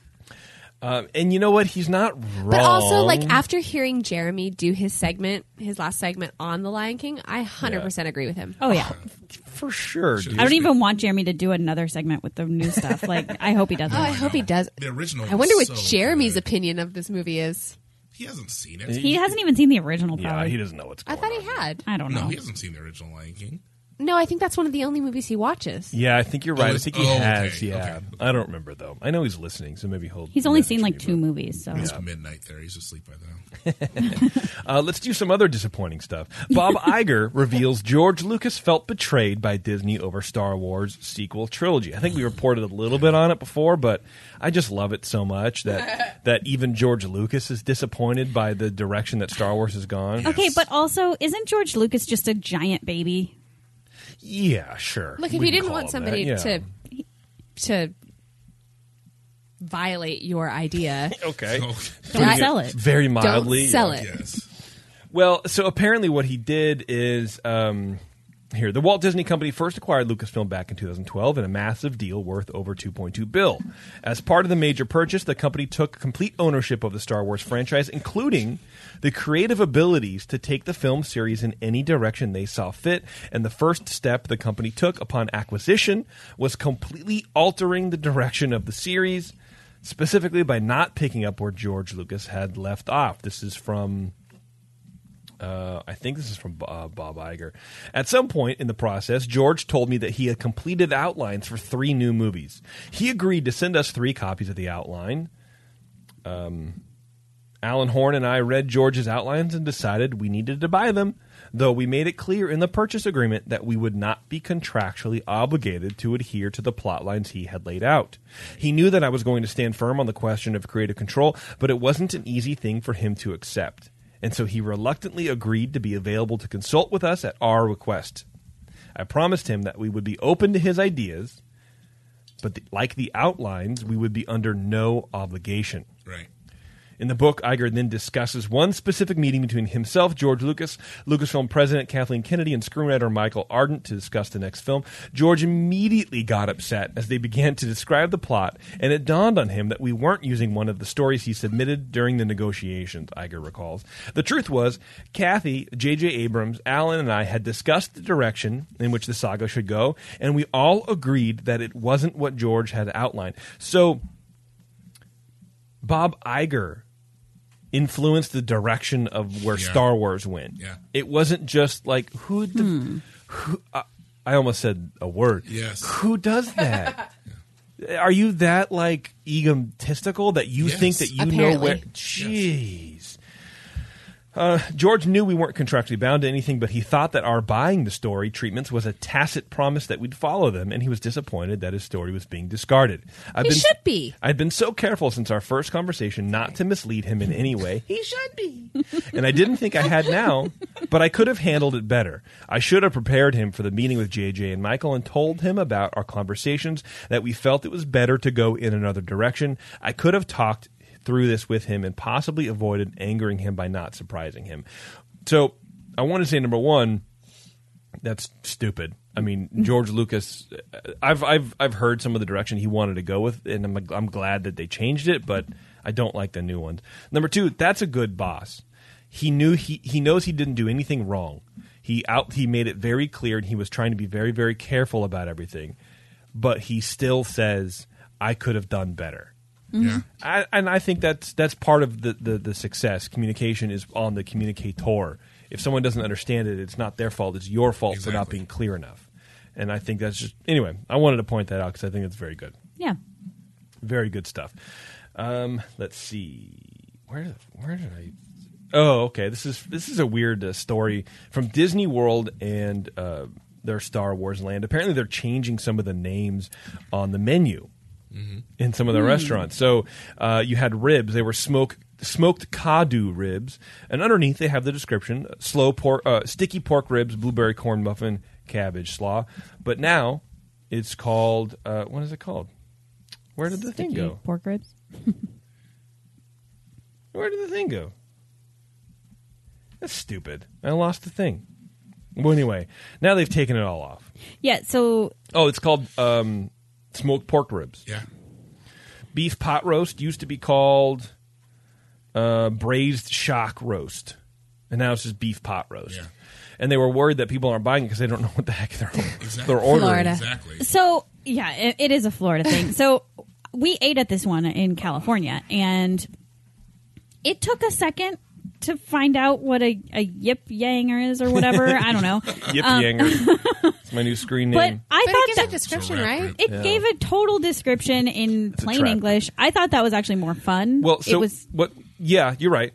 Um, and you know what? He's not wrong. But also, like after hearing Jeremy do his segment, his last segment on The Lion King, I hundred percent agree with him. Oh yeah, for sure. dude. I don't even want Jeremy to do another segment with the new stuff. Like, I hope he doesn't. Oh, I hope he does. The original. I wonder what so Jeremy's good. opinion of this movie is. He hasn't seen it. He hasn't even seen the original. Yeah, he doesn't know what's I thought on. he had. I don't know. No, he hasn't seen the original Lion King. No, I think that's one of the only movies he watches. Yeah, I think you're Oh, right. I it's- think he oh, okay, has. Yeah, okay. I don't remember though. I know he's listening, so maybe he'll. He's only message seen like me, two but- movies, so It's midnight there. He's asleep by now. Uh, let's do some other disappointing stuff. Bob Iger reveals George Lucas felt betrayed by Disney over Star Wars sequel trilogy. I think we reported a little bit on it before, but I just love it so much that that even George Lucas is disappointed by the direction that Star Wars has gone. okay. But also, isn't George Lucas just a giant baby? Yeah, sure. Look, if We you can didn't call want him somebody that, yeah. to to violate your idea, okay, Don't Putting sell it. very mildly. Don't sell it. Yes. Well, so apparently what he did is um, here the Walt Disney Company first acquired Lucasfilm back in 2012 in a massive deal worth over 2.2 bill. As part of the major purchase, the company took complete ownership of the Star Wars franchise, including the creative abilities to take the film series in any direction they saw fit. And the first step the company took upon acquisition was completely altering the direction of the series, specifically by not picking up where George Lucas had left off. This is from uh, I think this is from uh, Bob Iger. At some point in the process, George told me that he had completed outlines for three new movies. He agreed to send us three copies of the outline. Um, Alan Horn and I read George's outlines and decided we needed to buy them, though we made it clear in the purchase agreement that we would not be contractually obligated to adhere to the plot lines he had laid out. He knew that I was going to stand firm on the question of creative control, but it wasn't an easy thing for him to accept. And so he reluctantly agreed to be available to consult with us at our request. I promised him that we would be open to his ideas, but the, like the outlines, we would be under no obligation. Right. In the book, Iger then discusses one specific meeting between himself, George Lucas, Lucasfilm president Kathleen Kennedy, and screenwriter Michael Arndt to discuss the next film. George immediately got upset as they began to describe the plot, and it dawned on him that we weren't using one of the stories he submitted during the negotiations, Iger recalls. The truth was, Kathy, J.J. Abrams, Alan, and I had discussed the direction in which the saga should go, and we all agreed that it wasn't what George had outlined. So, Bob Iger influenced the direction of where Yeah. Star Wars went. Yeah. It wasn't just like who the who uh, I almost said a word. Yes. Who does that? Are you that like egotistical that you Yes. think that you know where Apparently. Jeez. Uh, George knew we weren't contractually bound to anything, but he thought that our buying the story treatments was a tacit promise that we'd follow them, and he was disappointed that his story was being discarded. I've He been, should be. I'd been so careful since our first conversation not to mislead him in any way. He should be. and I didn't think I had now, but I could have handled it better. I should have prepared him for the meeting with JJ and Michael and told him about our conversations that we felt it was better to go in another direction. I could have talked through this with him and possibly avoided angering him by not surprising him. So I want to say number one, that's stupid. I mean, George Lucas. I've I've I've heard some of the direction he wanted to go with, and I'm I'm glad that they changed it, but I don't like the new ones. Number two, that's a good boss. He knew he he knows he didn't do anything wrong. He out he made it very clear, and he was trying to be very very careful about everything, but he still says I could have done better. Yeah. I, and I think that's that's part of the, the, the success. Communication is on the communicator. If someone doesn't understand it, it's not their fault. It's your fault for not being clear enough. And I think that's just anyway. I wanted to point that out because I think it's very good, Yeah. very good stuff. Um, let's see, where did, where did I? Oh, okay. This is this is a weird uh, story from Disney World and uh, their Star Wars land. Apparently, they're changing some of the names on the menu in some of the restaurants. So uh, you had ribs; they were smoke smoked Kaadu ribs, and underneath they have the description: slow pork, uh, sticky pork ribs, blueberry corn muffin, cabbage slaw. But now it's called uh, what is it called? Where did the thing go? Pork ribs. Where did the thing go? That's stupid. I lost the thing. Well, anyway, now they've taken it all off. Yeah. So Oh, it's called um, smoked pork ribs. Yeah. Beef pot roast used to be called uh, braised Shaak roast. and now it's just beef pot roast. Yeah. And they were worried that people aren't buying it because they don't know what the heck they're Exactly. they're ordering. Florida. Exactly. So yeah, it, it is a Florida thing. So we ate at this one in California, and it took a second to find out what a, a yip yanger is or whatever. I don't know. Yip Um, Yanger. it's my new screen name. But name. I But thought it gives that a description, right? it Yeah. gave a total description in a plain. English. I thought that was actually more fun. Well, so it was what? Yeah, you're right.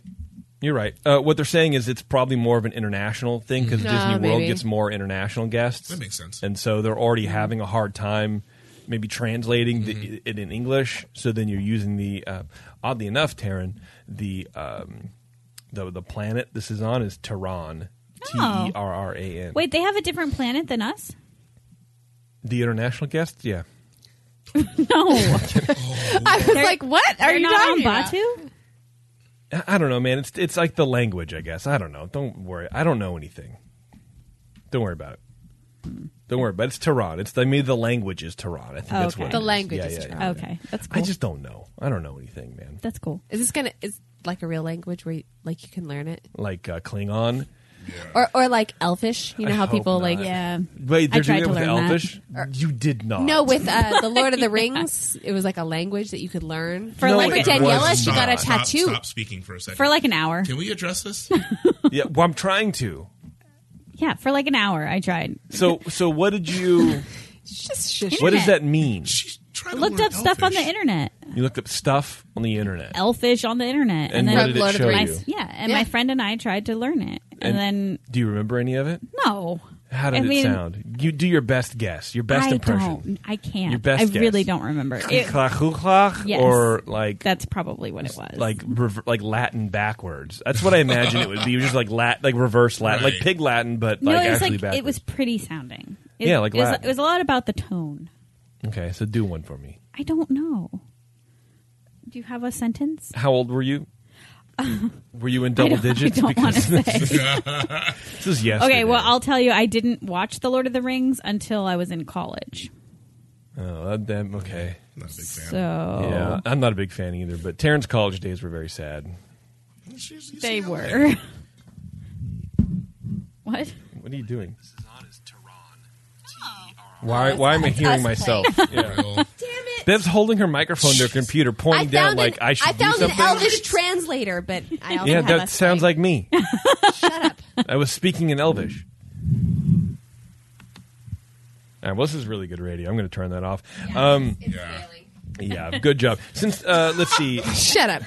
You're right. Uh, what they're saying is it's probably more of an international thing because Mhm. Disney Ah, World gets more international guests. That makes sense. And so they're already having a hard time maybe translating the, it in English. So then you're using the, uh, oddly enough, Taryn, the um, the the planet this is on is Tehran. T E oh. R R A N. wait. They have a different planet than us. The international guests, yeah. No, I was like, what are they're you not on talking about? Batuu. I- I don't know, man. It's it's like the language, I guess. I don't know. Don't worry. I don't know anything. Don't worry about it. Don't worry, but it's Tehran. It's I mean the language is Tehran. I think that's Okay. what The it is. language Yeah, is yeah, yeah. Tehran. Okay, that's cool. I just don't know. I don't know anything, man. that's cool. Is this gonna is like a real language where you, like you can learn it, Like uh, Klingon. or or like Elfish? You know I how hope people not. like Yeah. Wait, they're I tried doing it to with learn that. Elfish. You did not. no with uh, the Lord of the Rings. It was like a language that you could learn. For No, like it Daniela, was she got a not. Stop, tattoo. stop speaking for a second. for like an hour. Can we address this? Yeah, well, I'm trying to. Yeah, for like an hour. I tried. So, so what did you? Just shush. what does Internet. that mean? She's trying I to looked learn up stuff on the internet. You looked up stuff on the internet, Elfish on the internet, and, and, what then did Lord it of the show my, you? yeah, and Yeah. my friend and I tried to learn it, and, And then Do you remember any of it? no. How did I it sound? You do your best guess. Your best I impression. don't. I can't. Your best I guess. really don't remember. It, Klach, Yes. or like that's probably what it was. like rever- like Latin backwards. That's what I imagine it would be. Just like lat like reverse Latin, like pig Latin, but no, like it was actually like backwards. it was pretty sounding. It, Yeah, like it was, Latin. it was a lot about the tone. Okay, so do one for me. I don't know. Do you have a sentence? How old were you? were you in double I don't, digits? I don't want to Because say. this is yesterday. okay, well, I'll tell you. I didn't watch The Lord of the Rings until I was in college. Oh, that, that- okay. Not a big fan. So Yeah, I'm not a big fan either. But Taryn's college days were very sad. She's- you they see were. what? What are you doing? Why? Why am I hearing myself? Yeah. Well, Bev's holding her microphone to her computer, pointing down found, like I should I found do an. Elvish translator, but I also yeah, have that a sounds slight- like me. Shut up. I was speaking in Elvish. All right, well, this is really good radio. I'm going to turn that off. Um, yeah. Yeah, good job. Since uh, let's see, Shut up.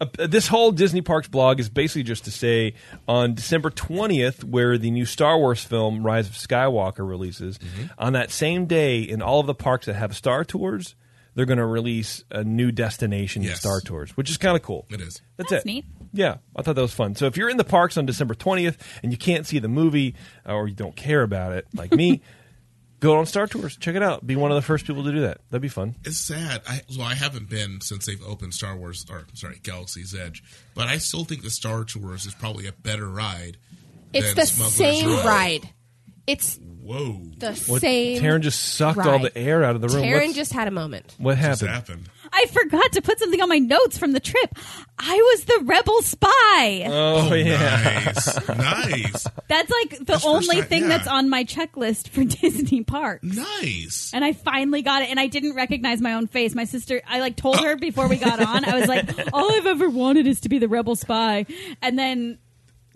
uh, this whole Disney Parks blog is basically just to say on December 20th, where the new Star Wars film Rise of Skywalker releases, on that same day, in all of the parks that have Star Tours, they're going to release a new destination Yes. Star Tours, which is kind of cool. It is. That's, That's it. neat. Yeah, I thought that was fun. So if you're in the parks on December 20th and you can't see the movie uh, or you don't care about it, like me, go on Star Tours, check it out. Be one of the first people to do that. That'd be fun. It's sad. I well, I haven't been since they've opened Star Wars or sorry, Galaxy's Edge. But I still think the Star Tours is probably a better ride. It's than the Smuggler's same Run. ride. It's Whoa. the What, same. Taryn just sucked all the air out of the room. Taryn What's- just had a moment. what Just happened? happened. I forgot to put something on my notes from the trip. I was the rebel spy. Oh, oh yeah. Nice. nice. that's like the That's only time- thing yeah. that's on my checklist for Disney Parks. Nice. And I finally got it, and I didn't recognize my own face. My sister, I like told her before we got on, I was like, all I've ever wanted is to be the rebel spy. And then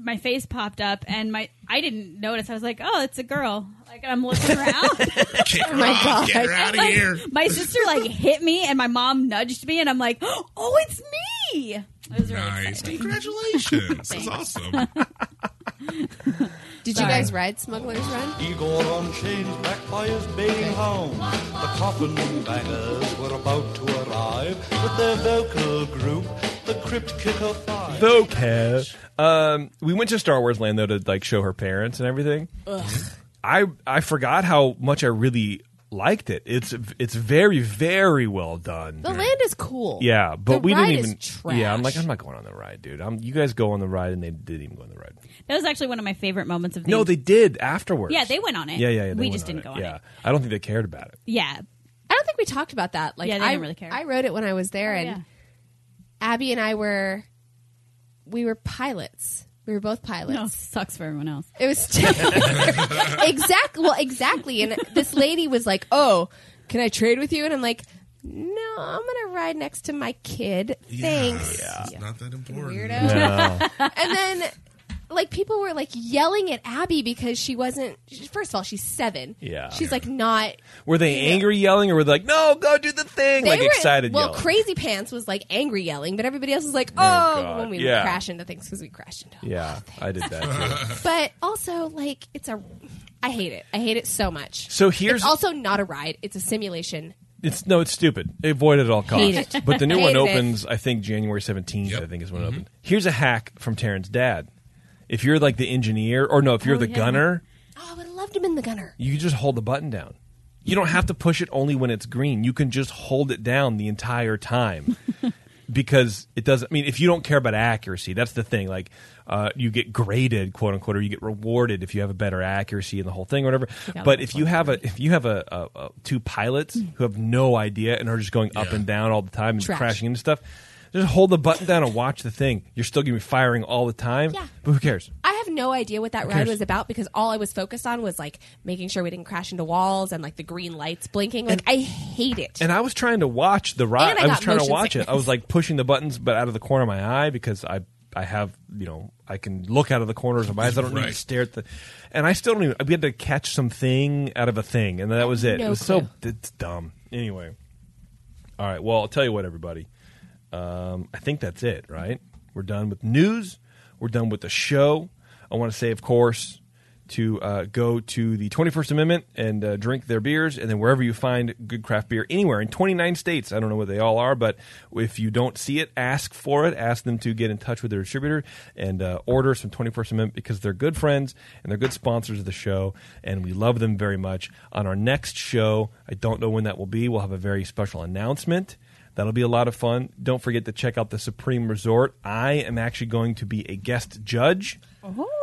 my face popped up, and my I didn't notice. I was like, oh, it's a girl. Like I'm looking around. Kick her oh my off. God. Get her out of Like, here. my sister like hit me, and my mom nudged me, and I'm like, oh, it's me. It was really Nice. exciting. Congratulations. That's awesome. Did Sorry. you guys ride Smuggler's Run? Igor on chains, backed by his baying hound. The coffin bangers were about to arrive with their vocal group, the Crypt Kicker Five. Okay. Um, we went to Star Wars Land though to like show her parents and everything. I I forgot how much I really liked it. It's it's very very well done. The land is cool. Yeah, but The we ride didn't is even. trash. Yeah, I'm like I'm not going on the ride, dude. I'm, you guys go on the ride, and they didn't even go on the ride. That was actually one of my favorite moments of the. No, they did afterwards. Yeah, they went on it. Yeah, yeah, yeah. they We went just didn't it. go on yeah. it. I don't think they cared about it. Yeah, I don't think we talked about that. Like, Yeah, they I didn't really care. I wrote it when I was there, Oh, and yeah. Abby and I were we were pilots We were both pilots. No, sucks for everyone else. It was exactly well, exactly. And this lady was like, "Oh, can I trade with you?" And I'm like, "No, I'm gonna ride next to my kid. Thanks." It's not that important. Weirdo. and then, like, people were like yelling at Abby because she wasn't. First of all, she's seven. Yeah. she's like not. Were they angry yelling, or were they like, "No, go do the thing"? They like were excited Well, yelling. Crazy Pants was like angry yelling, but everybody else was like, "Oh!" oh God, when we yeah. crash into things because we crashed into. yeah, I did that too. But also, like, it's a. I hate it. I hate it so much. So here's- It's also not a ride. It's a simulation. It's no, it's stupid. Avoid it at all costs. But the new one Hated it. opens, I think, January seventeenth. I think is when it mm-hmm. opens. Here's a hack from Taryn's dad. If you're like the engineer, or no, if you're Oh, the yeah. gunner, Oh, I would have loved him in the gunner. you just hold the button down. You don't have to push it only when it's green. You can just hold it down the entire time. because it doesn't I mean if you don't care about accuracy, that's the thing. Like uh, you get graded, quote unquote, or you get rewarded if you have a better accuracy in the whole thing or whatever. Yeah, but that's if you have a if you have a, a, a two pilots who have no idea and are just going up and down all the time and Trash. crashing into stuff, just hold the button down and watch the thing. You're still gonna be firing all the time. Yeah. But who cares? I have no idea what that ride was about because all I was focused on was like making sure we didn't crash into walls and like the green lights blinking. Like I hate it. And I was trying to watch the ride. And I I, was trying to motion watch it. I was like pushing the buttons, but out of the corner of my eye because I I have you know I can look out of the corners of my eyes. I don't need to stare at the. And I still don't even. We had to catch something out of a thing, and that was it. No it was clue. so it's dumb. Anyway, all right. Well, I'll tell you what, everybody. Um, I think that's it. Right? We're done with news. We're done with the show. I want to say, of course, to uh, go to the 21st Amendment and uh, drink their beers, and then wherever you find good craft beer, anywhere in 29 states. I don't know what they all are, but if you don't see it, ask for it. Ask them to get in touch with their distributor and uh, order some 21st Amendment because they're good friends and they're good sponsors of the show, and we love them very much. On our next show, I don't know when that will be. We'll have a very special announcement. That'll be a lot of fun. Don't forget to check out the Supreme Resort. I am actually going to be a guest judge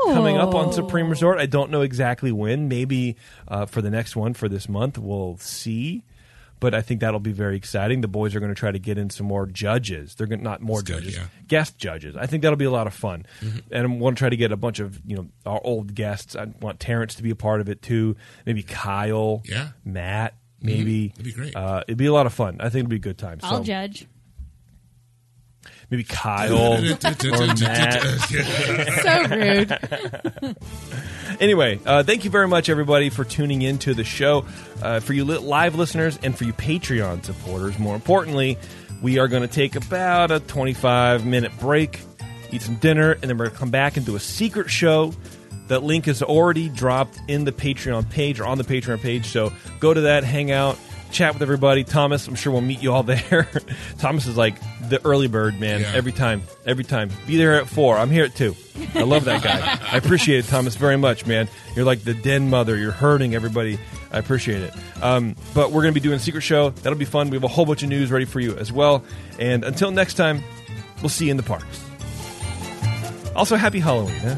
coming up on Supreme Resort. I don't know exactly when. Maybe uh, for the next one for this month. We'll see. But I think that'll be very exciting. The boys are going to try to get in some more judges. They're going not more That's good, judges, yeah. guest judges. I think that'll be a lot of fun. Mm-hmm. And I want to try to get a bunch of you know our old guests. I want Terrence to be a part of it too. Maybe Kyle, Yeah. Matt, maybe. it'd be great. Uh, it'd be a lot of fun. I think it'd be a good time. I'll so judge. maybe Kyle or Matt. so rude. Anyway, uh, thank you very much, everybody, for tuning in to the show. Uh, for you li- live listeners and for you Patreon supporters, more importantly, we are going to take about a 25 minute break, eat some dinner, and then we're going to come back and do a secret show. That link is already dropped in the Patreon page or on the Patreon page. So go to that, hang out, chat with everybody. Thomas, I'm sure we'll meet you all there. Thomas is like the early bird, man. Yeah. Every time, every time. Be there at four. I'm here at two. I love that guy. I appreciate it, Thomas, very much, man. You're like the den mother. You're hurting everybody. I appreciate it. Um, but we're going to be doing a secret show. That'll be fun. We have a whole bunch of news ready for you as well. And until next time, we'll see you in the parks. Also, happy Halloween. Huh?